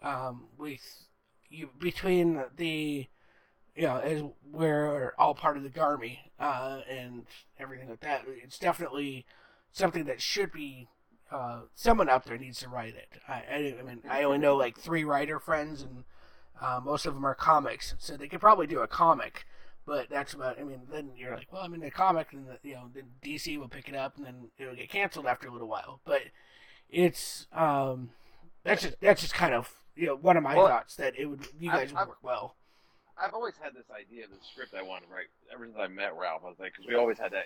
Speaker 1: know um, with you between the you know as we're all part of the Garmy uh, and everything like that, it's definitely something that should be. Uh, someone out there needs to write it. I, I, I mean, I only know like three writer friends, and uh, most of them are comics, so they could probably do a comic. But that's about. I mean, then you're like, well, I'm in a comic, and the, you know, then DC will pick it up, and then it'll get canceled after a little while. But it's um, that's just that's just kind of you know one of my
Speaker 2: Well,
Speaker 1: thoughts that it would you
Speaker 2: I-
Speaker 1: guys would
Speaker 2: I-
Speaker 1: work well.
Speaker 2: I've always had this idea of the script I want to write ever since I met Ralph. I was like, because we always had that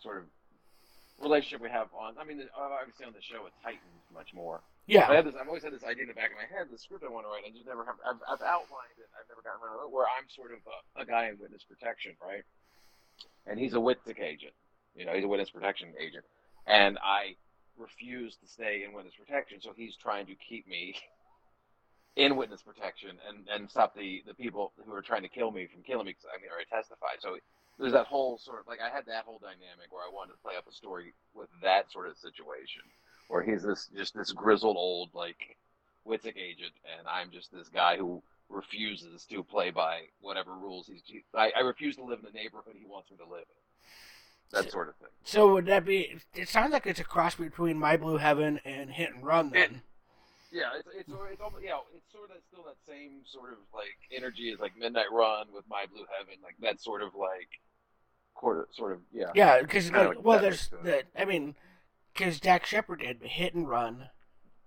Speaker 2: sort of relationship we have on. I mean, uh, obviously on the show, it's heightened much more. I
Speaker 1: Yeah,
Speaker 2: had this. I've always had this idea in the back of my head, the script I want to write. I just never have. I've, I've outlined it. I've never gotten around to it. Where I'm sort of a, a guy in witness protection, right? And he's a witness agent. You know, he's a witness protection agent, and I refuse to stay in witness protection. So he's trying to keep me in witness protection and and stop the the people who are trying to kill me from killing me because I mean, I already testified. So there's that whole sort of like I had that whole dynamic where I wanted to play up a story with that sort of situation where he's this just this grizzled old like WITSEC agent, and I'm just this guy who refuses to play by whatever rules he's. I, I refuse to live in the neighborhood he wants me to live in. That sort of thing.
Speaker 1: so would that be? It sounds like it's a cross between My Blue Heaven and Hit and Run. Then
Speaker 2: Yeah, it's it's it's almost yeah, it's sort of still that same sort of like energy as like Midnight Run with My Blue Heaven, like that sort of like quarter sort of yeah.
Speaker 1: yeah, because like, well, there's the. I mean, because Dax Shepard did Hit and Run.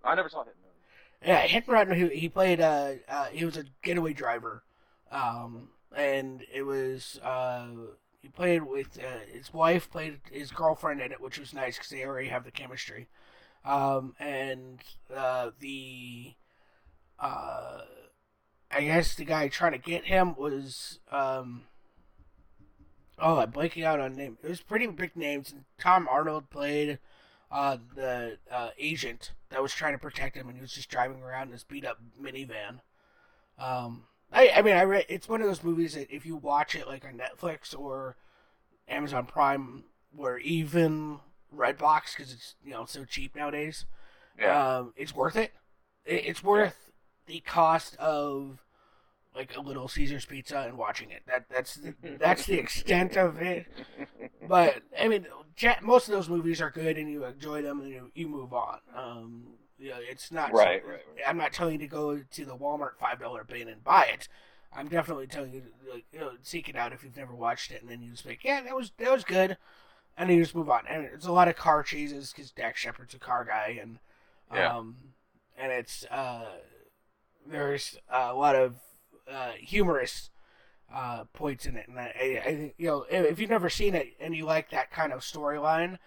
Speaker 2: I never saw Hit and Run.
Speaker 1: Yeah, Hit and Run. He, he played. Uh, uh, he was a getaway driver, um, and it was. Uh, he played with uh, his wife. Played his girlfriend in it, which was nice because they already have the chemistry. Um, and uh, the. Uh, I guess the guy trying to get him was. Um, oh, I'm blanking out on name. It was pretty big names. Tom Arnold played uh, the uh, agent that was trying to protect him, and he was just driving around in this beat up minivan. Um, I, I mean, I read it's one of those movies that if you watch it like on Netflix or Amazon Prime, or even Redbox because it's you know so cheap nowadays,
Speaker 2: Yeah.
Speaker 1: um, it's worth it. it. It's worth the cost of like a little Caesar's pizza and watching it. That that's the, that's the extent of it. But I mean, most of those movies are good, and you enjoy them, and you, you move on. Um, you know, it's not
Speaker 2: Right, right, right.
Speaker 1: I'm not telling you to go to the Walmart five dollar bin and buy it. I'm definitely telling you to like, you know, seek it out if you've never watched it, and then you just like, yeah, that was that was good. And you just move on. And it's a lot of car cheeses because Dax Shepard's a car guy, and
Speaker 2: Yeah.
Speaker 1: um, and it's uh, there's a lot of uh, humorous uh, points in it, and I, I, you know if, if you've never seen it and you like that kind of storyline,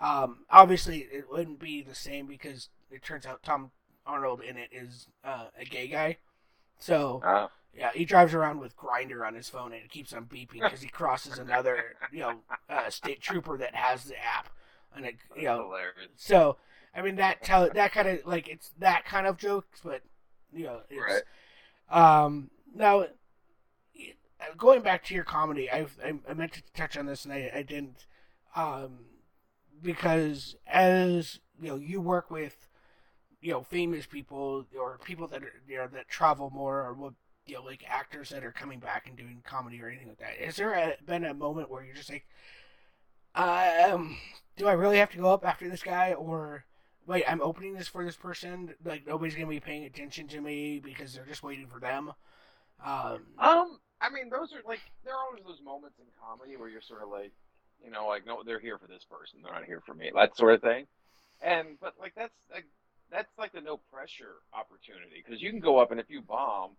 Speaker 1: um, obviously it wouldn't be the same because it turns out Tom Arnold in it is uh, a gay guy, so
Speaker 2: Uh,
Speaker 1: yeah, he drives around with Grindr on his phone and it keeps on beeping because he crosses another you know uh, state trooper that has the app, and it you know
Speaker 2: hilarious.
Speaker 1: so I mean that tell that kind of like it's that kind of jokes, but you know it's um now going back to your comedy, I've, I I meant to touch on this and I, I didn't um because as you know you work with you know famous people or people that are you know that travel more or what you know like actors that are coming back and doing comedy or anything like that. Has there a, been a moment where you're just like, um, do I really have to go up after this guy or? Wait, I'm opening this for this person. Like nobody's gonna be paying attention to me because they're just waiting for them. Um,
Speaker 2: Um, I mean, those are like there are always those moments in comedy where you're sort of like, you know, like no, they're here for this person, they're not here for me, that sort of thing. And but like that's like that's like the no pressure opportunity because you can go up and if you bomb,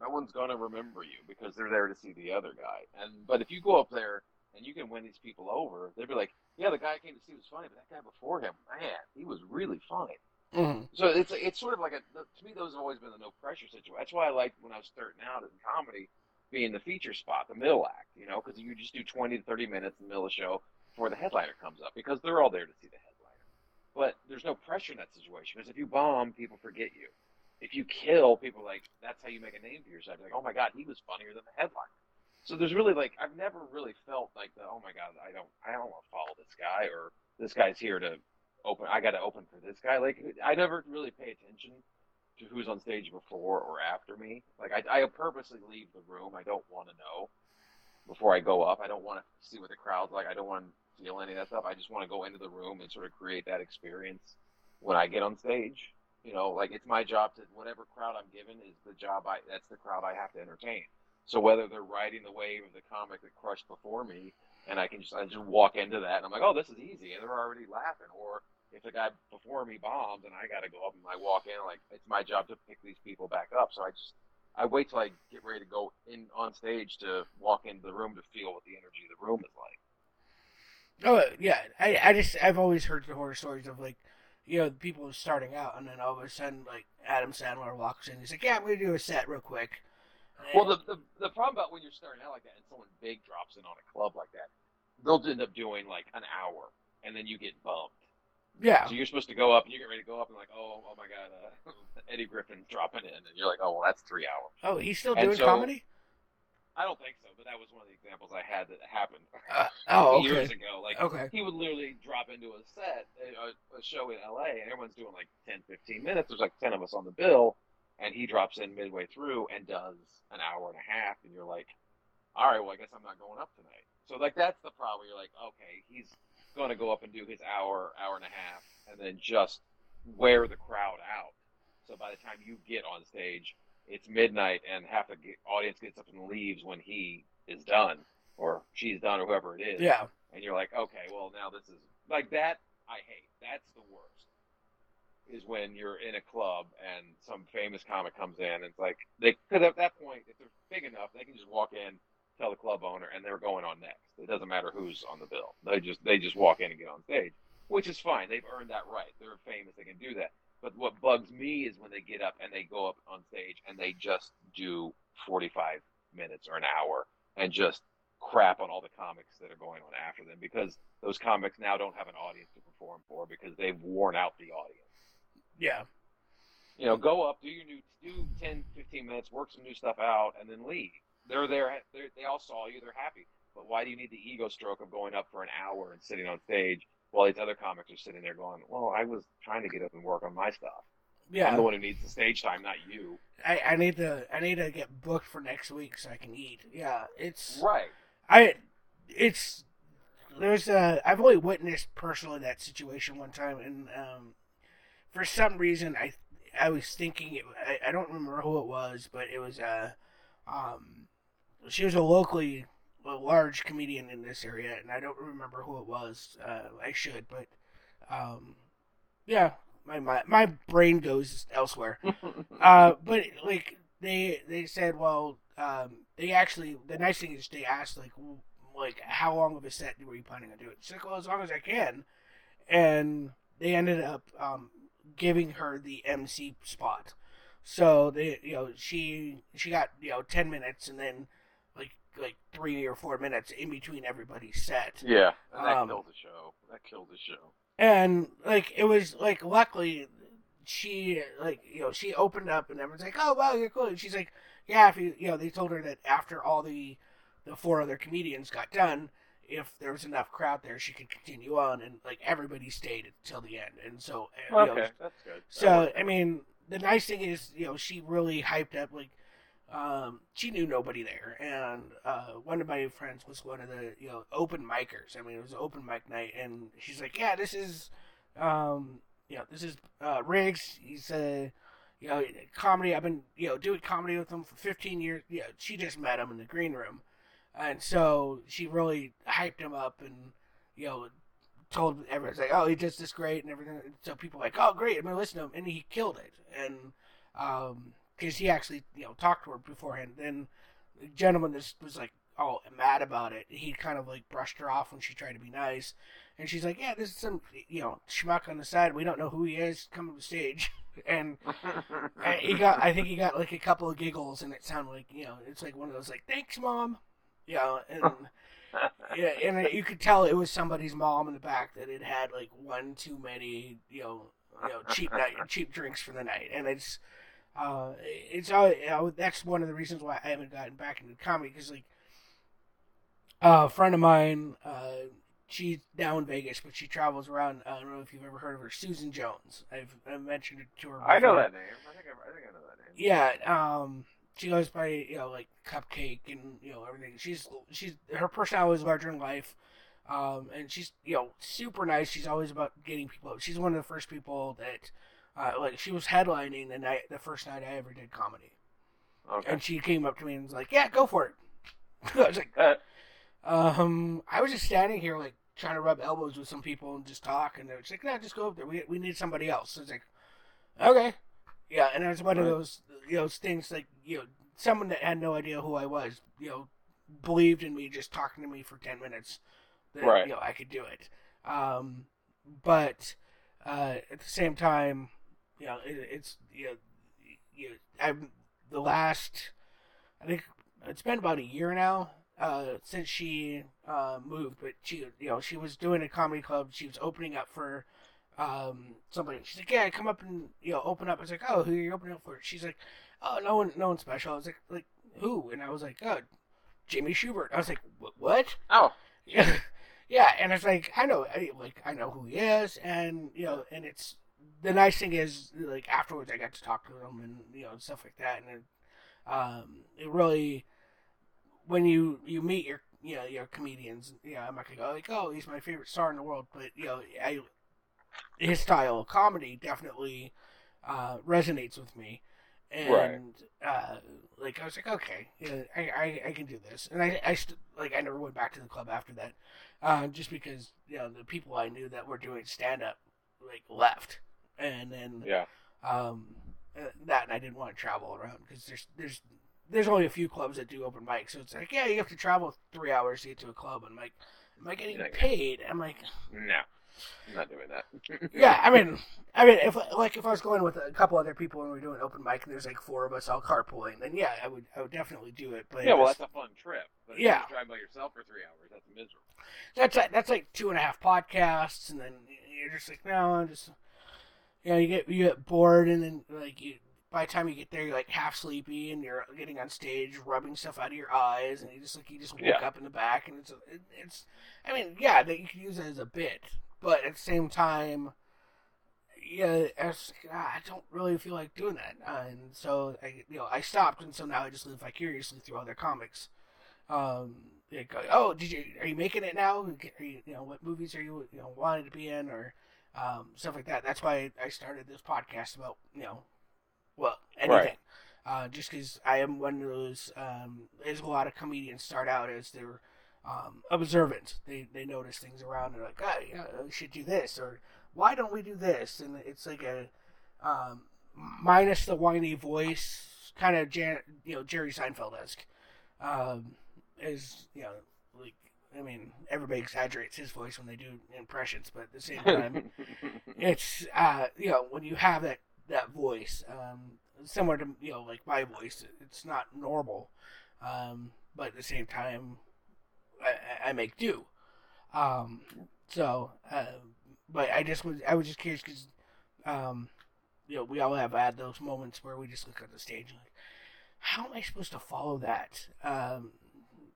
Speaker 2: no one's gonna remember you because they're there to see the other guy. And but if you go up there and you can win these people over, they'd be like, yeah, the guy I came to see was funny, but that guy before him, man, he was really funny.
Speaker 1: mhm.
Speaker 2: So it's it's sort of like a to me those have always been the no pressure situation. That's why I liked when I was starting out in comedy being the feature spot, the middle act, you know, because you just do twenty to thirty minutes in the middle of the show before the headliner comes up because they're all there to see the headliner. But there's no pressure in that situation because if you bomb, people forget you. If you kill, people like that's how you make a name for yourself. Like, oh my god, he was funnier than the headliner. So there's really like I've never really felt like the oh my god, I don't I don't want to follow this guy or this guy's here to open. I got to open for this guy. Like I never really pay attention to who's on stage before or after me. Like I, I purposely leave the room. I don't want to know before I go up. I don't want to see what the crowd's like. I don't want to feel any of that stuff. I just want to go into the room and sort of create that experience when I get on stage. You know, like it's my job to whatever crowd I'm given is the job I that's the crowd I have to entertain. So whether they're riding the wave of the comic that crushed before me, and I can just I just walk into that and I'm like, oh, this is easy, and they're already laughing. Or if the guy before me bombs and I got to go up and I walk in, like it's my job to pick these people back up. So I just I wait till I get ready to go in on stage to walk into the room to feel what the energy of the room is like.
Speaker 1: Oh yeah, I I just I've always heard the horror stories of like, you know, people are starting out and then all of a sudden like Adam Sandler walks in, he's like, yeah, I'm gonna do a set real quick.
Speaker 2: Well, the, the the problem about when you're starting out like that and someone big drops in on a club like that, they'll end up doing like an hour, and then you get bumped.
Speaker 1: yeah,
Speaker 2: So you're supposed to go up and you get ready to go up and like, oh, oh my god, uh, Eddie Griffin's dropping in, and you're like, oh well, that's three hours.
Speaker 1: oh he's still doing
Speaker 2: so-
Speaker 1: comedy.
Speaker 2: I don't think so, but that was one of the examples I had that happened
Speaker 1: Uh, oh okay,
Speaker 2: years ago. Like
Speaker 1: okay,
Speaker 2: he would literally drop into a set, a, a show in LA, and everyone's doing like 10, 15 minutes. There's like 10 of us on the bill, and he drops in midway through and does an hour and a half, and you're like, all right, well, I guess I'm not going up tonight. So like that's the problem. You're like, okay, he's going to go up and do his hour, hour and a half, and then just wear the crowd out. So by the time you get on stage, it's midnight, and half the audience gets up and leaves when he is done, or she's done, or whoever it is
Speaker 1: yeah,
Speaker 2: and you're like, okay, well now this is like that. I hate. That's the worst. Is when you're in a club and some famous comic comes in and it's like they because at that point if they're big enough they can just walk in, tell the club owner, and they're going on next. It doesn't matter who's on the bill. They just they just walk in and get on stage, which is fine. They've earned that right. They're famous. They can do that. But what bugs me is when they get up and they go up on stage and they just do 45 minutes or an hour and just crap on all the comics that are going on after them because those comics now don't have an audience to perform for because they've worn out the audience.
Speaker 1: yeah,
Speaker 2: You know, go up, do your new, do 10, 15 minutes, work some new stuff out, and then leave. They're there. They're, they all saw you. They're happy. But why do you need the ego stroke of going up for an hour and sitting on stage while these other comics are sitting there going, "Well, I was trying to get up and work on my stuff.
Speaker 1: Yeah, I'm
Speaker 2: the one who needs the stage time, not you."
Speaker 1: I, I need to I need to get booked for next week so I can eat. Yeah, it's
Speaker 2: Right.
Speaker 1: I it's there's a I've only witnessed personally that situation one time, and um, for some reason I I was thinking it, I, I don't remember who it was, but it was uh um she was a locally a large comedian in this area, and I don't remember who it was. Uh, I should, but um, yeah, my, my my brain goes elsewhere. uh, but like they they said, well, um, they actually the nice thing is they asked like like how long of a set were you planning on doing? She's like, well, as long as I can, and they ended up um, giving her the MC spot. So they, you know, she she got you know ten minutes, and then like like three or four minutes in between everybody's set.
Speaker 2: Yeah, and that
Speaker 1: Um,
Speaker 2: killed the show. That killed the show.
Speaker 1: And like it was like luckily she like you know she opened up and everyone's like oh wow you're cool and she's like yeah if you you know they told her that after all the the four other comedians got done if there was enough crowd there she could continue on and like everybody stayed until the end and so uh, you know,
Speaker 2: Okay, that's good. That
Speaker 1: so
Speaker 2: worked
Speaker 1: I mean, the nice thing is, you know, she really hyped up. Like, um, she knew nobody there, and uh, one of my friends was one of the you know open micers. I mean, it was open mic night, and she's like, "Yeah, this is, um, you know, this is uh, Riggs. He's a, you know, comedy. I've been you know doing comedy with him for 15 years. Yeah, she just met him in the green room, and so she really hyped him up, and you know." Told everyone's like, oh, he does this great and everything. So people were like, oh, great, I'm gonna listen to him, and he killed it. And um, because he actually, you know, talked to her beforehand. Then the gentleman just was like, oh, mad about it. He kind of like brushed her off when she tried to be nice, and she's like, yeah, this is some, you know, schmuck on the side. We don't know who he is. Come to the stage, and and he got, I think he got like a couple of giggles, and it sounded like, you know, it's like one of those like, thanks, mom, you know, and. Yeah, and you could tell it was somebody's mom in the back that had had like one too many, you know, you know, cheap night, cheap drinks for the night, and it's, uh, it's all. You know, that's one of the reasons why I haven't gotten back into comedy because like, uh, a friend of mine, uh, she's now in Vegas, but she travels around. I don't know if you've ever heard of her, Susan Jones. I've, I've mentioned it to her.
Speaker 2: I know that name. I think I, I think I know that name.
Speaker 1: Yeah, um, she goes by you know like cupcake and you know everything. She's she's her personality is larger than life, um, and she's you know super nice. She's always about getting people. She's one of the first people that, uh, like she was headlining the night the first night I ever did comedy,
Speaker 2: Okay.
Speaker 1: and she came up to me and was like, "Yeah, go for it." I was like,
Speaker 2: Uh,
Speaker 1: um, I was just standing here like trying to rub elbows with some people and just talk, and they're just like, "No, just go up there. We we need somebody else." So it's like, okay, yeah, and it was one of those you know things like you know someone that had no idea who I was, you know, believed in me just talking to me for ten minutes that
Speaker 2: Right.
Speaker 1: you know I could do it. Um, but uh, at the same time, you know, it, it's you know, you I'm the last. I think it's been about a year now uh, since she uh, moved, but she, you know, she was doing a comedy club. She was opening up for um, somebody. She's like, "Yeah, come up and you know, open up." I was like, "Oh, who are you opening up for?" She's like, "Oh, no one, no one special." I was like, "Like who?" And I was like, "Oh, Jimmy Shubert." I was like, "What?"
Speaker 2: oh,
Speaker 1: Yeah, yeah, and it's like I know, I, like I know who he is, and you know, and it's the nice thing is like afterwards I got to talk to them and you know stuff like that, and it, um, it really when you you meet your you know your comedians, you know, I'm not gonna go like, oh, he's my favorite star in the world, but you know, I his style of comedy definitely uh, resonates with me. And uh, like I was like, okay, yeah, I, I, I can do this, and I I st- like I never went back to the club after that, uh, just because you know the people I knew that were doing stand up like left, and then
Speaker 2: yeah.
Speaker 1: um, uh, that and I didn't want to travel around because there's there's there's only a few clubs that do open mics, so it's like yeah, you have to travel three hours to get to a club, and I'm like, am I getting paid? I'm like,
Speaker 2: No, I'm not doing that.
Speaker 1: yeah, I mean, I mean, if like if I was going with a couple other people and we are doing open mic and there's like four of us all carpooling, then yeah, I would I would definitely do it. But
Speaker 2: yeah, well, that's a fun trip. But if
Speaker 1: Yeah.
Speaker 2: you drive by yourself for three hours, that's miserable.
Speaker 1: that's like, that's like two and a half podcasts, and then you're just like, no, I'm just, you know, you get you get bored, and then like you by the time you get there, you're like half sleepy, and you're getting on stage, rubbing stuff out of your eyes, and you just like you just woke
Speaker 2: Yeah.
Speaker 1: up in the back, and it's it, it's, I mean, yeah, that you can use it as a bit, but at the same time. Yeah, I, was ah, I don't really feel like doing that, uh, and so I, you know, I stopped, and so now I just live vicariously through other comics. Um, like, oh, did you are you making it now? Are you, you know, what movies are you you know wanting to be in or um, stuff like that? That's why I started this podcast about you know, well, anything. Uh, just because I am one of those, um, there's a lot of comedians start out as they're um, observant. They they notice things around. They're like, oh, yeah, we should do this, or why don't we do this? And it's like a um, minus the whiny voice, kind of Jan- you know Jerry Seinfeld esque. Um, is you know I mean everybody exaggerates his voice when they do impressions, but at the same time, it's uh, you know when you have that that voice, um, similar to you know like my voice, it's not normal, um, but at the same time, I, I make do. Um, so, uh, but I just was I was just curious because, um, you know, we all have had those moments where we just look at the stage and like, how am I supposed to follow that? Um,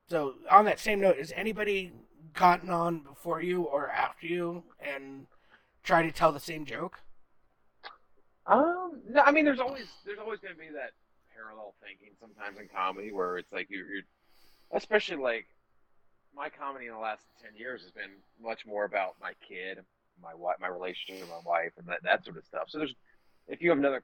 Speaker 1: so on that same note, has anybody gotten on before you or after you and tried to tell the same joke?
Speaker 2: Um, no, I mean, there's always there's always going to be that parallel thinking sometimes in comedy where it's like you're, you're especially like my comedy in the last ten years has been much more about my kid, my wife, my relationship with my wife, and that that sort of stuff. So there's if you have another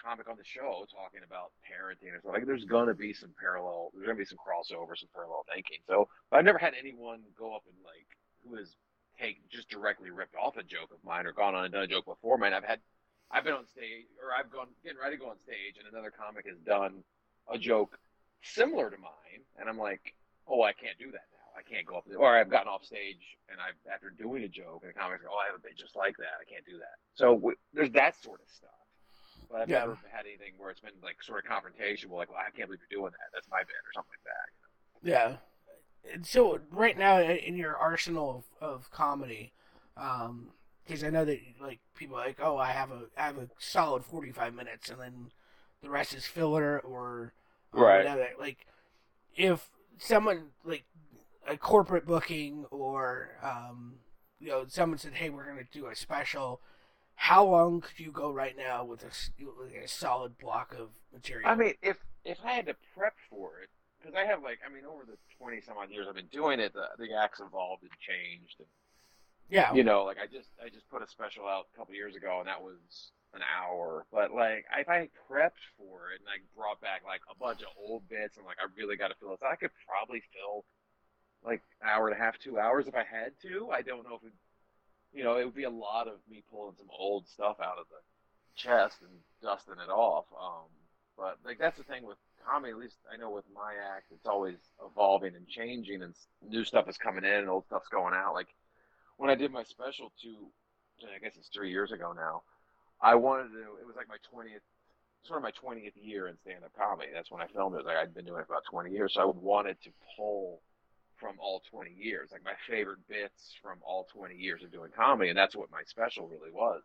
Speaker 2: comic on the show talking about parenting or something, like there's gonna be some parallel, there's gonna be some crossover, some parallel thinking. So I've never had anyone go up and like who has take just directly ripped off a joke of mine or gone on and done a joke before mine. I've had I've been on stage or I've gone getting ready to go on stage and another comic has done a joke similar to mine and I'm like, oh, I can't do that now. I can't go up there. Or I've gotten off stage and I've after doing a joke and the comics comic, oh, I have a bit just like that. I can't do that. So there's that sort of stuff. But I've yeah. never had anything where it's been like sort of confrontational, like, well, I can't believe you're doing that. That's my bit or something like that.
Speaker 1: You know? Yeah. So right now in your arsenal of, of comedy, because um, I know that like people are like, oh, I have a I have a solid forty five minutes, and then the rest is filler or,
Speaker 2: or right.
Speaker 1: Whatever. Like if someone like a corporate booking or um, you know someone said, hey, we're gonna do a special how long could you go right now with a, a solid block of material?
Speaker 2: I mean, if if I had to prep for it, because I have like, I mean, over the twenty some odd years I've been doing it, the the acts evolved and changed, and
Speaker 1: yeah,
Speaker 2: you know, like I just I just put a special out a couple years ago, and that was an hour. But like, if I prepped for it and like brought back like a bunch of old bits, and like I really got to fill this, I could probably fill like an hour and a half, two hours if I had to. I don't know if it you know, it would be a lot of me pulling some old stuff out of the chest and dusting it off. Um, but like that's the thing with comedy. At least I know with my act, it's always evolving and changing, and new stuff is coming in and old stuff's going out. Like when I did my special two, I guess it's three years ago now. I wanted to. It was like my twentieth, sort of my twentieth year in stand-up comedy. That's when I filmed it. Like I'd been doing it for about twenty years, so I wanted to pull from all 20 years, like my favorite bits from all 20 years of doing comedy, and that's what my special really was,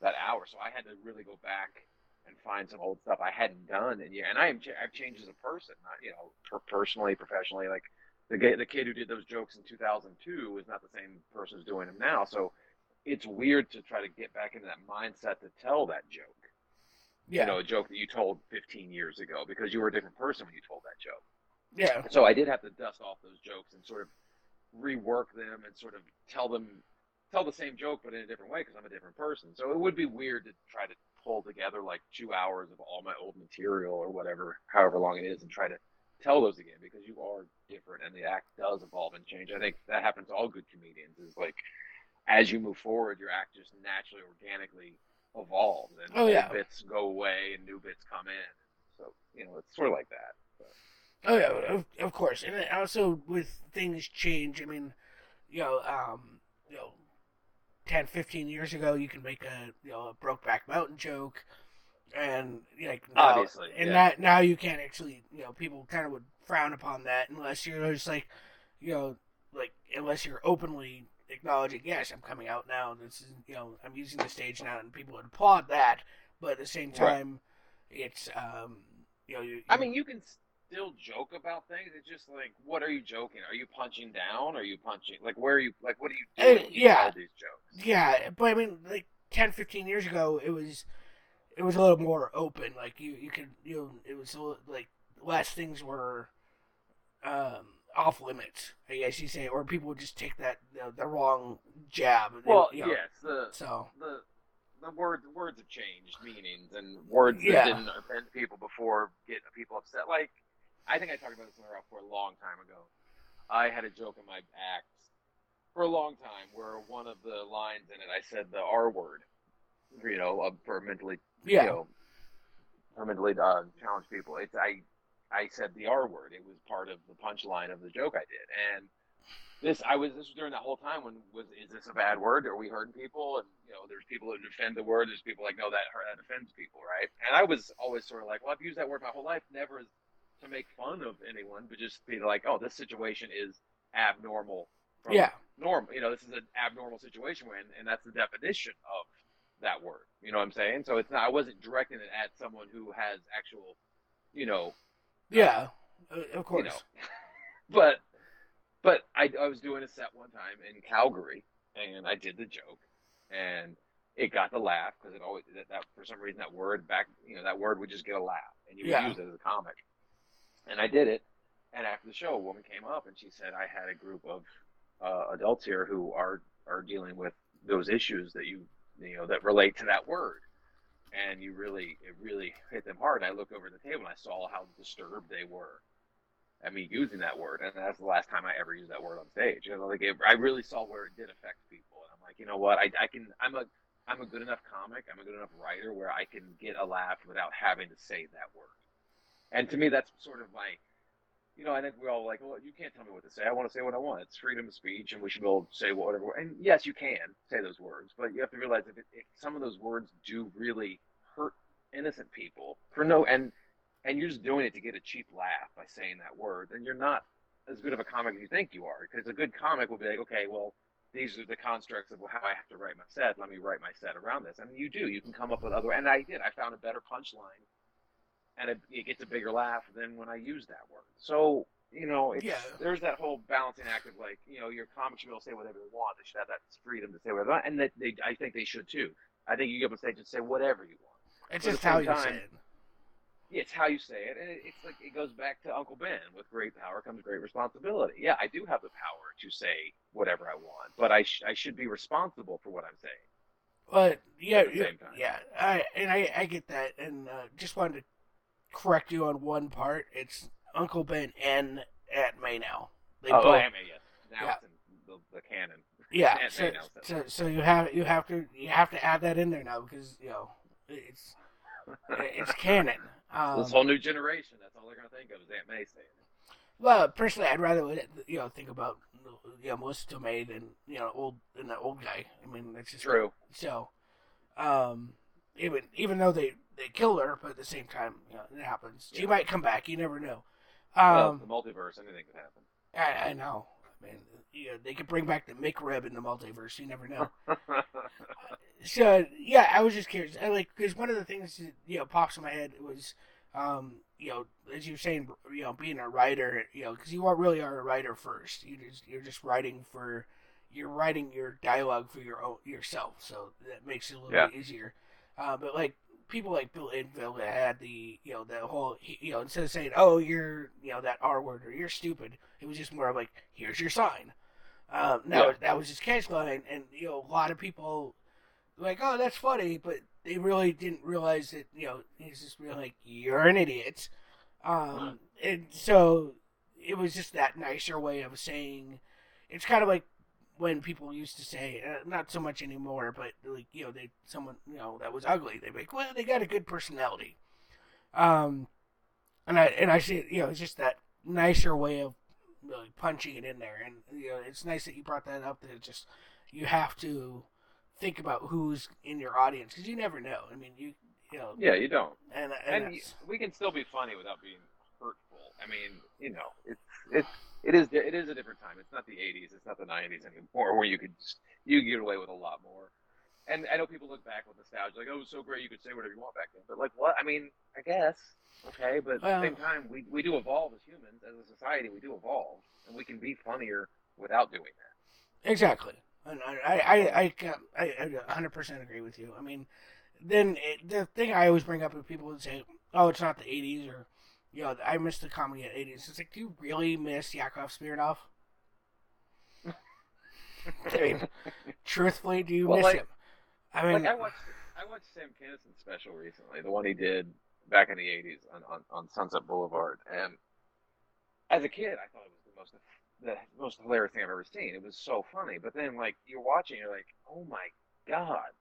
Speaker 2: that hour. So I had to really go back and find some old stuff I hadn't done, and yeah, and I am I've changed as a person, not you know, per- personally, professionally. Like the the kid who did those jokes in 2002 is not the same person who's doing them now. So it's weird to try to get back into that mindset to tell that joke. Yeah. You know, a joke that you told 15 years ago because you were a different person when you told that joke.
Speaker 1: Yeah.
Speaker 2: So I did have to dust off those jokes and sort of rework them and sort of tell them tell the same joke but in a different way because I'm a different person. So it would be weird to try to pull together like two hours of all my old material or whatever, however long it is, and try to tell those again because you are different and the act does evolve and change. I think that happens to all good comedians is like as you move forward, your act just naturally, organically evolves and
Speaker 1: oh, yeah.
Speaker 2: bits go away and new bits come in. So, you know, it's sort of like that.
Speaker 1: Oh yeah, of, of course, and also with things change. I mean, you know, um, you know, 10, 15 years ago, you can make a you know a Brokeback Mountain joke, and like
Speaker 2: now, obviously,
Speaker 1: and
Speaker 2: yeah.
Speaker 1: that now you can't actually you know people kind of would frown upon that unless you're just like you know like unless you're openly acknowledging yes I'm coming out now this is you know I'm using the stage now and people would applaud that but at the same time right. it's um you know you, you,
Speaker 2: I mean you can still joke about things. It's just like, what are you joking? Are you punching down? Are you punching? Like, where are you? Like, what are you doing? Uh,
Speaker 1: yeah,
Speaker 2: these jokes.
Speaker 1: Yeah, but I mean, like 10, 15 years ago, it was it was a little more open. Like you, you could, you know, it was little, like less things were um, off limits. I guess you say, or people would just take that you know, the wrong jab.
Speaker 2: Well,
Speaker 1: you know,
Speaker 2: yes, the
Speaker 1: so
Speaker 2: the the word words have changed meanings and words that didn't offend people before get people upset. Like I think I talked about this in the for a long time ago. I had a joke in my act for a long time where one of the lines in it, I said the R word, you know, uh, for mentally,
Speaker 1: Yeah.
Speaker 2: you know, for mentally uh, challenged people. It's I, I said the R word. It was part of the punchline of the joke I did, and this I was this was during that whole time when was is this a bad word? Are we hurting people? And you know, there's people who defend the word. There's people like no, that that offends people, right? And I was always sort of like, well, I've used that word my whole life, never as to make fun of anyone, but just be like, oh, this situation is abnormal. From
Speaker 1: Yeah.
Speaker 2: Normal. You know, this is an abnormal situation when, and that's the definition of that word. You know what I'm saying? So it's not. I wasn't directing it at someone who has actual, you know,
Speaker 1: Yeah. Uh, of course.
Speaker 2: you know. but but I, I was doing a set one time in Calgary, and I did the joke, and it got the laugh because it always that, that for some reason that word back you know that word would just get a laugh, and you would
Speaker 1: Yeah.
Speaker 2: use it as a comic. And I did it, and after the show, a woman came up and she said I had a group of uh, adults here who are are dealing with those issues that you you know that relate to that word and you really it really hit them hard. And I looked over the table and I saw how disturbed they were at me using that word, and that's the last time I ever used that word on stage. You like it, I really saw where it did affect people, and I'm like, you know what, I, I can, I'm a, I'm a good enough comic, I'm a good enough writer where I can get a laugh without having to say that word. And to me, that's sort of my, you know, I think we're all like, well, you can't tell me what to say. I want to say what I want. It's freedom of speech, and we should be able to say whatever. And yes, you can say those words, but you have to realize if, if some of those words do really hurt innocent people for no and and you're just doing it to get a cheap laugh by saying that word, then you're not as good of a comic as you think you are. Because a good comic will be like, okay, well, these are the constructs of how I have to write my set. Let me write my set around this. Mean, you do. You can come up with other. And I did. I found a better punchline, and it, it gets a bigger laugh than when I use that word. So you know, it's,
Speaker 1: Yeah.
Speaker 2: there's that whole balancing act of like, you know, your comics should be able to say whatever they want. They should have that freedom to say whatever they want, and that they, I think they should too. I think you get up on stage and say whatever you want.
Speaker 1: It's
Speaker 2: But
Speaker 1: just how you
Speaker 2: time-
Speaker 1: say it.
Speaker 2: It's how you say it, and it, it's like it goes back to Uncle Ben. With great power comes great responsibility. Yeah, I do have the power to say whatever I want, but I sh- I should be responsible for what I'm saying.
Speaker 1: But yeah, yeah, yeah, I and I, I get that, and uh, just wanted to correct you on one part. It's Uncle Ben and Aunt May now. They
Speaker 2: oh,
Speaker 1: both,
Speaker 2: I mean, yes. Now
Speaker 1: Yeah.
Speaker 2: it's in the, the canon.
Speaker 1: yeah.
Speaker 2: Aunt
Speaker 1: So,
Speaker 2: May now says
Speaker 1: so, so you have you have to you have to add that in there now because you know it's it's canon. Um,
Speaker 2: this whole new generation, that's all they're gonna think of is Aunt May saying.
Speaker 1: Well, personally, I'd rather you know think about you know Melissa Tomei than you know old than the old guy. I mean, that's just
Speaker 2: True.
Speaker 1: So, um, even even though they they kill her, but at the same time, you know, it happens. She
Speaker 2: Yeah.
Speaker 1: might come back. You never know.
Speaker 2: well,
Speaker 1: Um,
Speaker 2: the multiverse, anything could happen.
Speaker 1: I, I know. I mean, you know, they could bring back the McRib in the multiverse. You never know. so yeah, I was just curious. I like because one of the things that you know pops in my head was, um, you know, as you were saying, you know, being a writer, you know, because you are really are a writer first. You just you're just writing for, you're writing your dialogue for your own yourself, so that makes it a little
Speaker 2: Yeah.
Speaker 1: bit easier. Uh, but like people like Bill Engvall that had the you know the whole you know instead of saying oh you're you know that R word or you're stupid, it was just more of like here's your sign. Um, now
Speaker 2: Yeah.
Speaker 1: that was his catchline, and you know a lot of people like, oh, that's funny, but they really didn't realize that, you know, he's just really like, you're an idiot. Um, and so it was just that nicer way of saying, it's kind of like when people used to say, uh, not so much anymore, but like, you know, they, someone, you know, that was ugly, they'd be like, well, they got a good personality. Um, and I, and I see, you know, it's just that nicer way of really punching it in there. And, you know, it's nice that you brought that up, that just, you have to, think about who's in your audience because you never know. I mean, you you know,
Speaker 2: yeah, you don't.
Speaker 1: and and,
Speaker 2: and we can still be funny without being hurtful. I mean, you know, it's it's it is it is a different time. It's not the '80s. It's not the '90s anymore, where you could just, you could get away with a lot more. And I know people look back with nostalgia, like, "Oh, it was so great, you could say whatever you want back then." But like, what? I mean, I guess okay, but at the same time, we we do evolve as humans, as a society. We do evolve, and we can be funnier without doing that.
Speaker 1: exactly. And I I I I, can- I, I 100% agree with you. I mean, then it, the thing I always bring up with people would say, "Oh, it's not the '80s," or you know, I miss the comedy the '80s. It's like, do you really miss Yakov Smirnoff? I mean, truthfully, do you
Speaker 2: Well,
Speaker 1: miss
Speaker 2: like-
Speaker 1: him? I mean,
Speaker 2: like I watched I watched Sam Kinison's special recently, the one he did back in the '80s on, on, on Sunset Boulevard, and as a kid, I thought it was the most the most hilarious thing I've ever seen. It was so funny. But then like you're watching, you're like, oh my god,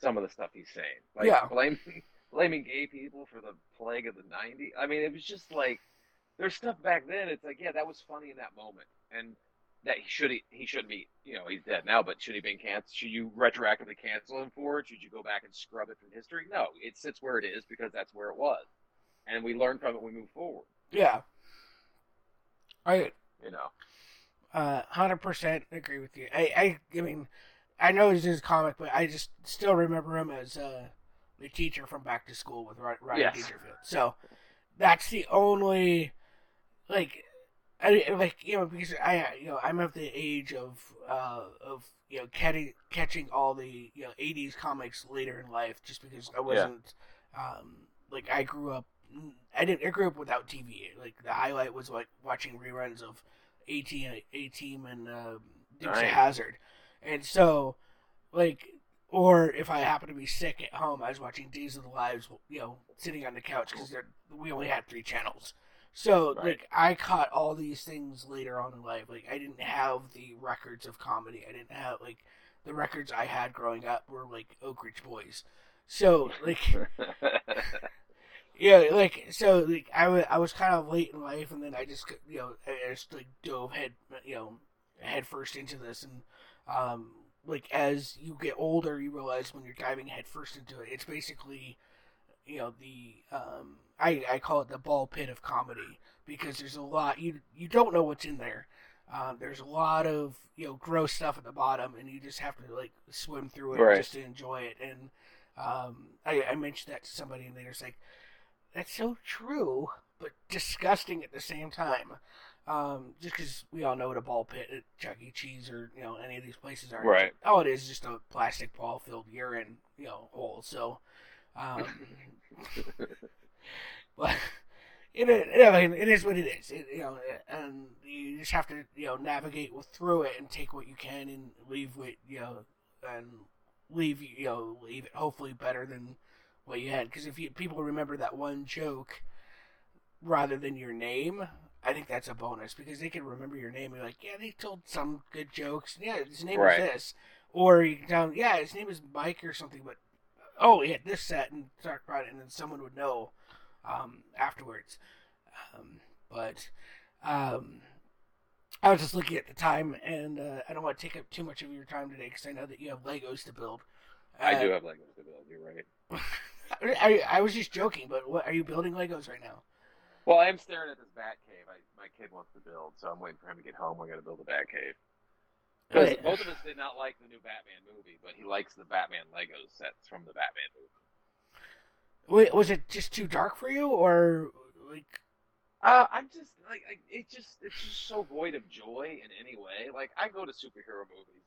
Speaker 2: some of the stuff he's saying, like
Speaker 1: Yeah.
Speaker 2: blaming blaming gay people for the plague of the '90s. I mean, it was just like there's stuff back then. It's like, yeah, that was funny in that moment, and that he should he should be, you know, he's dead now, but should he been canceled? Should you retroactively cancel him for it? Should you go back and scrub it from history? No, it sits where it is because that's where it was, and we learn from it. We move forward.
Speaker 1: Yeah. I
Speaker 2: You know.
Speaker 1: uh hundred percent agree with you. I, I I mean I know he's his comic, but I just still remember him as uh the teacher from Back to School with Ryan
Speaker 2: Yes.
Speaker 1: Dangerfield. So that's the only like I like you know because I you know I'm of the age of uh of you know catching catching all the you know 80s comics later in life just because I wasn't um like I grew up I didn't I grew up without TV like the highlight was like watching reruns of A Team A Team and uh, Dukes of Hazzard and so like or if I happened to be sick at home I was watching Days of the Lives you know sitting on the couch because we only had three channels so
Speaker 2: Right.
Speaker 1: like I caught all these things later on in life. Like I didn't have the records of comedy. I didn't have like the records I had growing up were like Oak Ridge Boys. So like yeah, like so like I I was kind of late in life, and then I just you know I just like dove head you know head first into this, and um like as you get older, you realize when you're diving headfirst into it, it's basically you know the um I I call it the ball pit of comedy because there's a lot you you don't know what's in there. Um, there's a lot of you know gross stuff at the bottom, and you just have to like swim through it
Speaker 2: Right.
Speaker 1: just to enjoy it. And um, I, I mentioned that to somebody, and they're just like, "That's so true, but disgusting at the same time." Um, just because we all know what a ball pit at Chuck E. Cheese or you know any of these places are.
Speaker 2: Right.
Speaker 1: All it is is just a plastic ball filled urine you know hole. So, um, but it, is- I mean, it is what it is. It, you know, and you just have to you know navigate through it and take what you can and leave what you know and leave you know leave it hopefully better than what you had. Because if you, people remember that one joke rather than your name. I think that's a bonus because they can remember your name and be like, yeah, they told some good jokes. Yeah, his name
Speaker 2: Right.
Speaker 1: is this. Or you can tell, yeah, his name is Mike or something, but oh, he had this set and talk about it, and then someone would know um, afterwards. Um, but um, I was just looking at the time, and uh, I don't want to take up too much of your time today because I know that you have Legos to build.
Speaker 2: I
Speaker 1: Uh,
Speaker 2: do have Legos to build. You're right.
Speaker 1: I, I was just joking, but what are you building Legos right now?
Speaker 2: Well, I am staring at this bat cave. I, my kid wants to build, so I'm waiting for him to get home. We're gonna build a bat cave. Because
Speaker 1: Right.
Speaker 2: both of us did not like the new Batman movie, but he likes the Batman Lego sets from the Batman movie.
Speaker 1: Wait, was it just too dark for you, or like?
Speaker 2: Uh, I'm just like I, it just it's just so void of joy in any way. Like I go to superhero movies,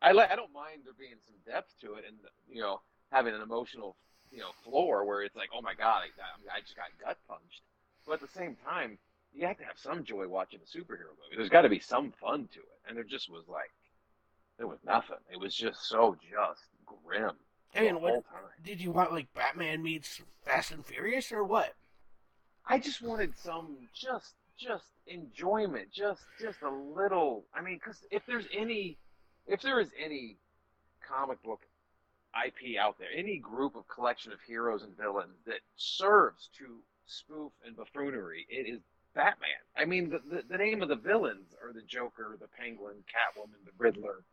Speaker 2: I like I don't mind there being some depth to it and you know having an emotional you know floor where it's like oh my god I, I just got gut punched, but at the same time you have to have some joy watching a superhero movie. There's got to be some fun to it, and there just was like there was nothing. It was just so just grim
Speaker 1: I mean, what did you want? Like Batman meets Fast and Furious, or what?
Speaker 2: I just wanted some just just enjoyment, just just a little. I mean, because if there's any, if there is any comic book IP out there, any group of collection of heroes and villains that serves to spoof and buffoonery, it is Batman. I mean, the the, the name of the villains are the Joker, the Penguin, Catwoman, the Riddler,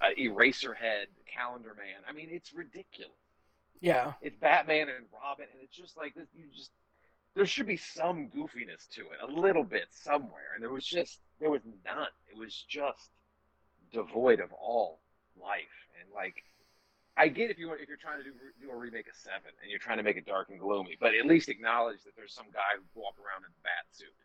Speaker 2: uh, Eraserhead, Calendar Man. I mean, it's ridiculous
Speaker 1: Yeah,
Speaker 2: it's Batman and Robin, and it's just like this. You just there should be some goofiness to it, a little bit somewhere, and there was just there was none. It was just devoid of all life, and like I get if you if you're trying to do do a remake of Seven and you're trying to make it dark and gloomy, but at least acknowledge that there's some guy who walk around in a bat suit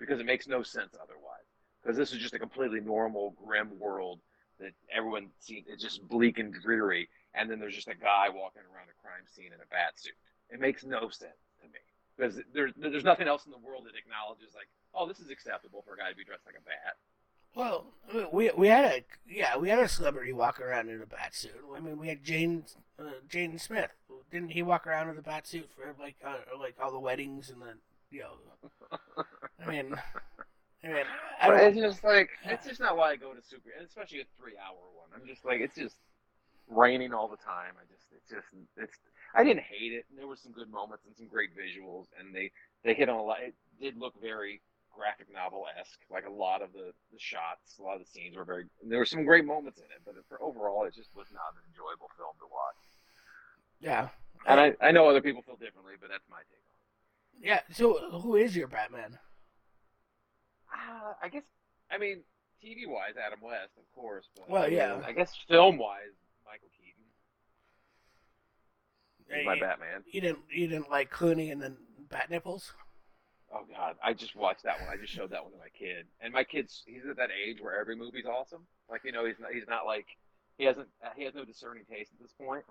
Speaker 2: because it makes no sense otherwise. Because this is just a completely normal, grim world that everyone sees. It's just bleak and dreary, and then there's just a guy walking around a crime scene in a bat suit. It makes no sense to me because there's there's nothing else in the world that acknowledges like, oh, this is acceptable for a guy to be dressed like a bat.
Speaker 1: Well, we we had a yeah we had a celebrity walk around in a bat suit. I mean, we had Jane uh, Jaden Smith. Didn't he walk around in a bat suit for like uh, like all the weddings and the you know? I mean, I mean, I
Speaker 2: But it's just like it's just not why I go to super, and especially a three-hour one. I'm just like it's just raining all the time. I just it's just it's. I didn't hate it. There were some good moments and some great visuals, and they they hit on a lot. It did look very graphic novel esque. Like a lot of the the shots, a lot of the scenes were very. There were some great moments in it, but for overall, it just was not an enjoyable film to watch.
Speaker 1: yeah,
Speaker 2: And I I know other people feel differently, but that's my take on it.
Speaker 1: yeah. So, who is your Batman?
Speaker 2: Uh, I guess I mean TV wise, Adam West, of course. But
Speaker 1: Well,
Speaker 2: I mean,
Speaker 1: yeah.
Speaker 2: I guess film wise, Michael Keaton is my
Speaker 1: You-
Speaker 2: Batman.
Speaker 1: You didn't, you didn't like Clooney and then Bat Nipples.
Speaker 2: Oh God, I just watched that one. I just showed that one to my kid, and my kid's he's at that age where every movie's awesome. Like you know, he's not he's not like he hasn't he has no discerning taste at this point.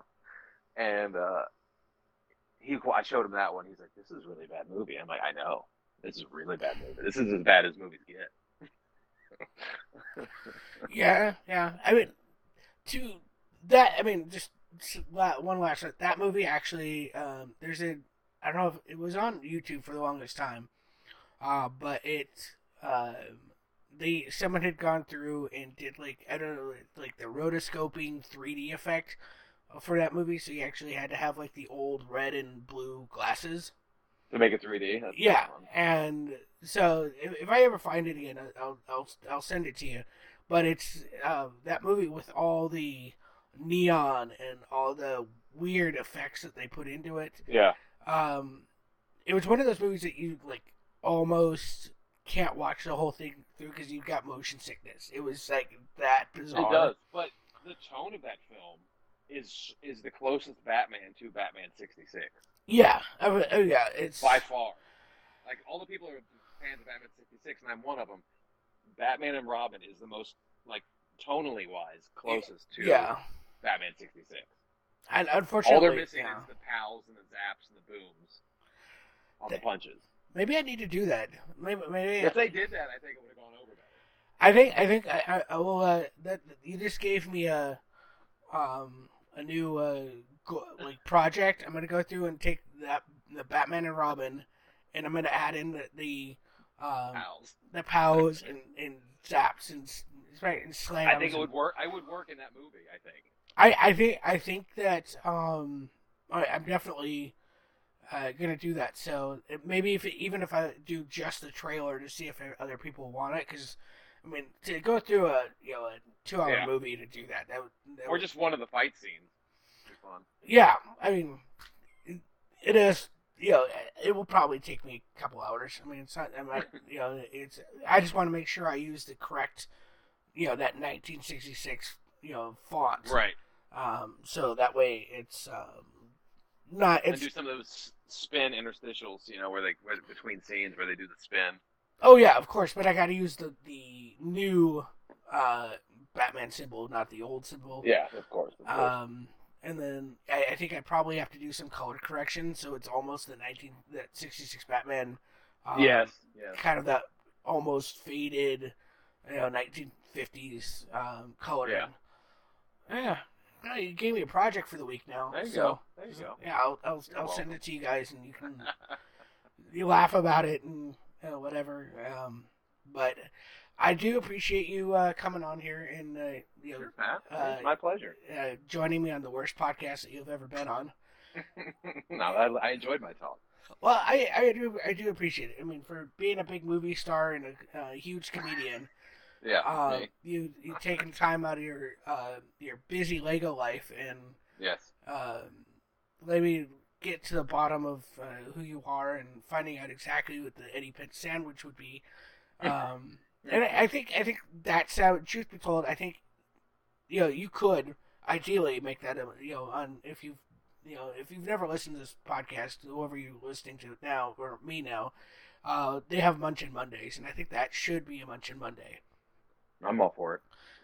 Speaker 2: and uh, he I showed him that one. He's like, "This is a really bad movie." I'm like, "I know, this is a really bad movie. This is as bad as movies get."
Speaker 1: Yeah, yeah. I mean, to that, I mean, just one last that movie actually. Um, there's a I don't know if it was on YouTube for the longest time, uh, but it uh, they someone had gone through and did like I don't know like the rotoscoping 3D effect for that movie, so you actually had to have like the old red and blue glasses.
Speaker 2: to make it 3D. That's
Speaker 1: Yeah, and so if, if I ever find it again, I'll I'll I'll send it to you. But it's uh, that movie with all the neon and all the weird effects that they put into it.
Speaker 2: yeah.
Speaker 1: Um, it was one of those movies that you like almost can't watch the whole thing through because you've got motion sickness. It was like that bizarre.
Speaker 2: It does, but the tone of that film is is the closest Batman to Batman '66
Speaker 1: Yeah, oh, oh, yeah. It's
Speaker 2: by far. Like all the people are fans of Batman '66, and I'm one of them. Batman and Robin is the most like tonally wise closest to
Speaker 1: yeah.
Speaker 2: Batman '66.
Speaker 1: And
Speaker 2: All
Speaker 1: unfortunately,
Speaker 2: they're missing
Speaker 1: yeah.
Speaker 2: is the pals and the zaps and the booms on the punches.
Speaker 1: maybe I need to do that. Maybe, maybe
Speaker 2: If they did that, I think it would have gone over better.
Speaker 1: I think I think I, I, I will. Uh, that you just gave me a um a new uh go, like project. I'm gonna go through and take that the Batman and Robin, and I'm gonna add in the, the um
Speaker 2: Pals.
Speaker 1: the pows and, and zaps and right and slams.
Speaker 2: I think it
Speaker 1: and-
Speaker 2: would work. I would work in that movie. I think.
Speaker 1: I, I think I think that um I, I'm definitely uh, gonna do that. So maybe if it, even if I do just the trailer to see if other people want it, because I mean to go through a you know a two hour
Speaker 2: Yeah.
Speaker 1: movie to do that, that would, that
Speaker 2: Or
Speaker 1: would-
Speaker 2: just one of the fight scenes.
Speaker 1: Yeah. I mean it, it is. You know, it will probably take me a couple hours. I mean, it's not. I'm not you know, it's. I just want to make sure I use the correct, you know, that 1966, you know, font.
Speaker 2: Right.
Speaker 1: Um, so that way it's um, not.
Speaker 2: and
Speaker 1: It's
Speaker 2: do some of those spin interstitials, you know, where they where, between scenes where they do the spin.
Speaker 1: oh yeah, of course, but I got to use the the new uh, Batman symbol, not the old symbol.
Speaker 2: Yeah, of course. Of course.
Speaker 1: Um, and then I, I think I probably have to do some color correction, so it's almost the nineteen that sixty six Batman. Um,
Speaker 2: yes. Yes.
Speaker 1: Kind of that almost faded, you know, nineteen fifties um, coloring.
Speaker 2: Yeah.
Speaker 1: Yeah. Yeah, you gave me a project for the week now.
Speaker 2: There you
Speaker 1: so,
Speaker 2: go. There you go.
Speaker 1: Yeah, I'll I'll, I'll send it to you guys, and you can you laugh about it and whatever. Um, but I do appreciate you uh, coming on here and uh, you know
Speaker 2: Sure.
Speaker 1: Uh,
Speaker 2: my pleasure.
Speaker 1: uh, joining me on the worst podcast that you've ever been on.
Speaker 2: no, I, I enjoyed my talk.
Speaker 1: Well, I, I do I do appreciate it. I mean, for being a big movie star and a uh, huge comedian,
Speaker 2: Yeah.
Speaker 1: uh, you you taking time out of your uh, your busy Lego life and
Speaker 2: Yes.
Speaker 1: uh, let me get to the bottom of uh, who you are and finding out exactly what the Eddie Pence sandwich would be. Um, and I, I think I think that sound. Truth be told, I think you know you could ideally make that a, you know on if you you know if you've never listened to this podcast, whoever you're listening to now or me now, uh, they have Munchin Mondays, and I think that should be a Munchin Monday.
Speaker 2: I'm all for it.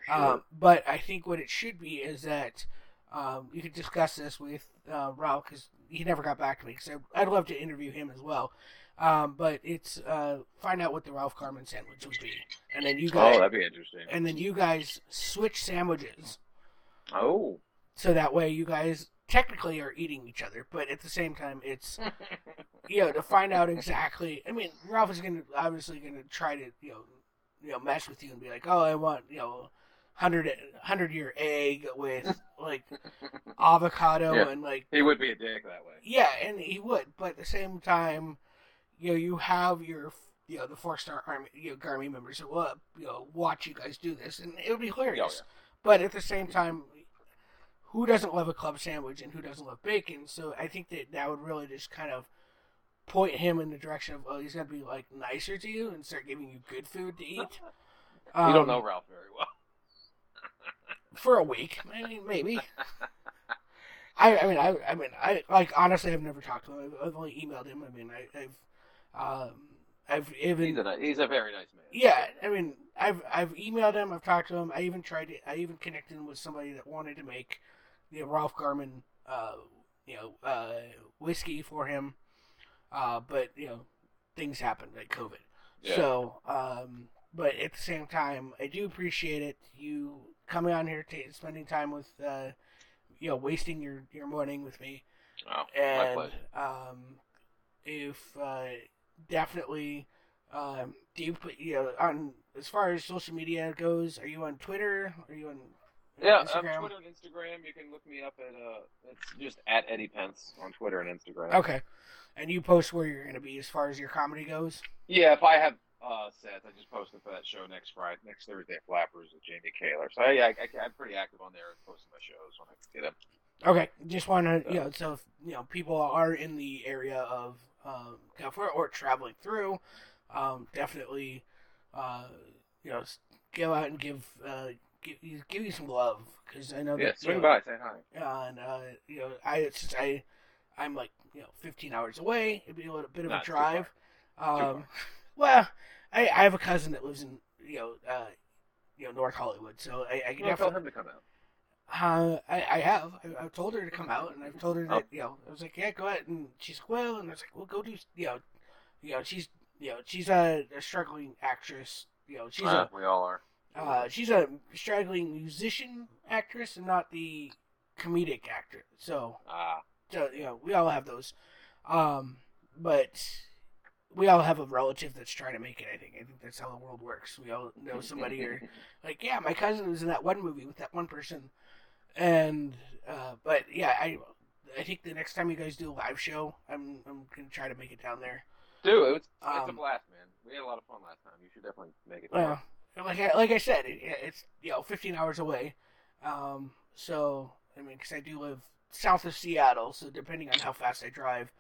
Speaker 2: Sure.
Speaker 1: Um, but I think what it should be is that um, you could discuss this with uh, Ralph because he never got back to me. Because I'd love to interview him as well. Um, but it's uh, find out what the Ralph Garman sandwich would be, and then you guys.
Speaker 2: oh, that'd be interesting.
Speaker 1: and then you guys switch sandwiches,
Speaker 2: Oh.
Speaker 1: so that way you guys technically are eating each other, but at the same time it's you know to find out exactly. I mean, Ralph is gonna obviously gonna try to you know you know mess with you and be like, oh, I want you know. 100, 100 year egg with like avocado
Speaker 2: Yeah.
Speaker 1: and like
Speaker 2: He would be a dick that way.
Speaker 1: yeah, and he would, but at the same time, you know, you have your, you know, the four star army, you know, Garmy members who will, uh, you know, watch you guys do this, and it would be hilarious.
Speaker 2: Oh,
Speaker 1: But at the same time, who doesn't love a club sandwich and who doesn't love bacon? So I think that that would really just kind of point him in the direction of, oh, he's gonna be like nicer to you and start giving you good food to eat.
Speaker 2: you
Speaker 1: Um,
Speaker 2: don't know Ralph very well.
Speaker 1: for a week. I mean, maybe. I, I mean, I, I mean, I like honestly, I've never talked to him. I've, I've only emailed him. I mean, I, I've, um, I've even,
Speaker 2: He's a he's a very nice man.
Speaker 1: yeah. I mean, I've, I've emailed him. I've talked to him. I even tried to. I even connected him with somebody that wanted to make, the Ralph Garman, uh, you know, uh, whiskey for him. Uh, but you know, things happen like COVID.
Speaker 2: Yeah.
Speaker 1: So, um, but at the same time, I do appreciate it. You coming on here, t- spending time with, uh, you know, wasting your, your morning with me.
Speaker 2: Oh, my
Speaker 1: And
Speaker 2: pleasure.
Speaker 1: um, if uh, definitely, um, do you put you know on as far as social media goes? Are you on Twitter? Are you on
Speaker 2: Yeah,
Speaker 1: Instagram?
Speaker 2: um, Twitter and Instagram. You can look me up at uh, it's just at Eddie Pence on Twitter and Instagram.
Speaker 1: Okay, and you post where you're going to be as far as your comedy goes.
Speaker 2: Yeah, if I have uh, sets, I just posted for that show next Friday, next Thursday at Flappers with Jamie Kaler. So yeah, I, I, I'm pretty active on there, posting my shows when I get them.
Speaker 1: Okay, just want to, you know, so if, you know, people are in the area of um, California or traveling through, um, definitely, uh, you know, go out and give, uh, give, you- give you some love because I know that
Speaker 2: Yeah,
Speaker 1: you
Speaker 2: swing
Speaker 1: know,
Speaker 2: by, say hi.
Speaker 1: and uh, you know, I since I, I'm like you know, 15 hours away. It'd be a little bit of
Speaker 2: Not
Speaker 1: a drive. Um, well, I, I have a cousin that lives in you know, uh, you know, North Hollywood, so I, I can
Speaker 2: Well, tell
Speaker 1: definitely.
Speaker 2: him to come out.
Speaker 1: Uh, I, I have. I, I've told her to come out, and I've told her
Speaker 2: Oh.
Speaker 1: that you know. I was like, yeah, go ahead, and she's like, well, and I was like, well, go do, you know, you know, she's, you know, she's a, a struggling actress. You know, she's
Speaker 2: Uh, we all are.
Speaker 1: uh, she's a struggling musician actress, and not the comedic actor. So,
Speaker 2: Ah,
Speaker 1: so you know, we all have those. Um, but we all have a relative that's trying to make it. I think. I think that's how the world works. We all know somebody or like, yeah, my cousin was in that one movie with that one person, and uh, but yeah, I I think the next time you guys do a live show, I'm I'm gonna try to make it down there.
Speaker 2: Dude, it's, it's a
Speaker 1: Um,
Speaker 2: blast, man. We had a lot of fun last time. You should definitely make it.
Speaker 1: Uh, like I, like I said, it, it's you know 15 hours away. Um, so I mean, because I do live south of Seattle, so depending on how fast I drive,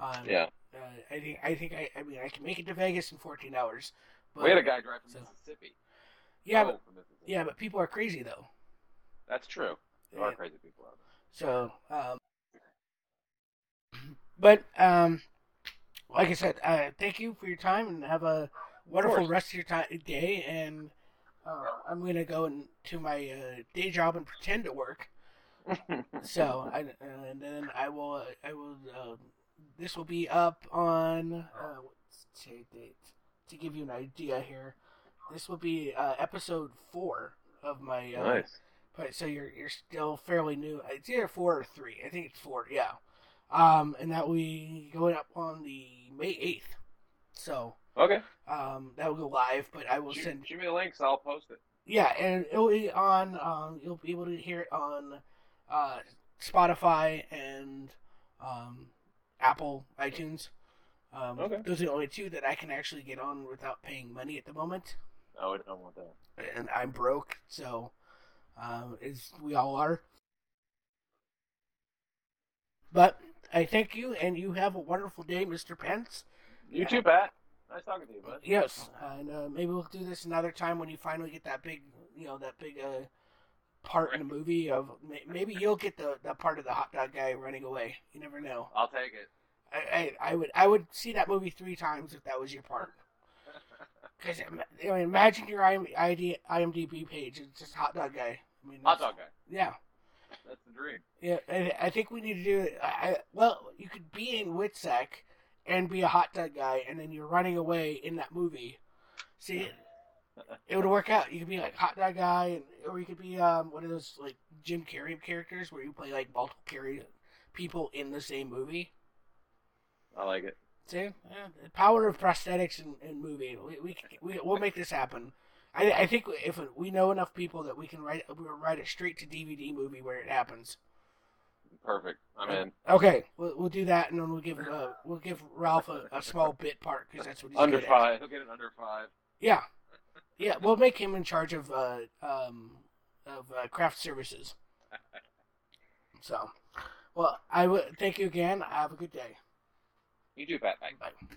Speaker 1: um,
Speaker 2: yeah,
Speaker 1: uh, I think I think I, I mean I can make it to Vegas in 14 hours. But,
Speaker 2: we had a guy drive from
Speaker 1: so-
Speaker 2: Mississippi.
Speaker 1: yeah,
Speaker 2: Oh,
Speaker 1: but,
Speaker 2: from Mississippi.
Speaker 1: yeah, but people are crazy though.
Speaker 2: that's true. There are crazy people out there.
Speaker 1: So, um, but um, like I said, uh, thank you for your time and have a wonderful
Speaker 2: course.
Speaker 1: rest of your time day. And uh, I'm gonna go into my uh, day job and pretend to work. So, I, and then I will, I will. Uh, this will be up on uh, what's date to give you an idea here. This will be uh, episode four of my uh,
Speaker 2: nice.
Speaker 1: but so you're you're still fairly new. It's either four or three. I think it's four. Yeah. Um, and that we going up on the May eighth. So
Speaker 2: Okay.
Speaker 1: um, that will go live. But I will
Speaker 2: Shoot,
Speaker 1: send.
Speaker 2: shoot me the links. I'll post it.
Speaker 1: Yeah, and it'll be on. Um, you'll be able to hear it on uh, Spotify and um, Apple iTunes. Um,
Speaker 2: Okay.
Speaker 1: Those are the only two that I can actually get on without paying money at the moment.
Speaker 2: Oh, I don't want that.
Speaker 1: and I'm broke, so um, as we all are. But I thank you, and you have a wonderful day, Mr. Pence.
Speaker 2: You too, Pat. Nice talking to you, bud.
Speaker 1: Yes, and uh, maybe we'll do this another time when you finally get that big, you know, that big uh, part in the movie. Of maybe you'll get the that part of the hot dog guy running away. You never know.
Speaker 2: I'll take it.
Speaker 1: I, I, I would I would see that movie three times if that was your part. Because I mean, imagine your ID, IMDb page. It's just hot dog guy. I mean,
Speaker 2: Hot dog guy.
Speaker 1: Yeah.
Speaker 2: That's the dream.
Speaker 1: Yeah, I, I think we need to do it. I- well, you could be in Witsec and be a hot dog guy, and then you're running away in that movie. See, it would work out. You could be like hot dog guy, and, or you could be um one of those like Jim Carrey characters where you play like multiple carry people in the same movie.
Speaker 2: I like it.
Speaker 1: See, yeah, the power of prosthetics and, and movie. We, we we we'll make this happen. I I think if we know enough people that we can write we'll write a straight to DVD movie where it happens.
Speaker 2: Perfect. I'm in.
Speaker 1: Okay, we'll, we'll do that, and then we'll give uh, we'll give Ralph a, a small bit part because that's what he's
Speaker 2: Under
Speaker 1: good at.
Speaker 2: five. He'll get it under five.
Speaker 1: Yeah, yeah. We'll make him in charge of uh, um, of uh, craft services. So, well, I would thank you again. Have a good day.
Speaker 2: You do, Pat. Bye.
Speaker 1: Bye.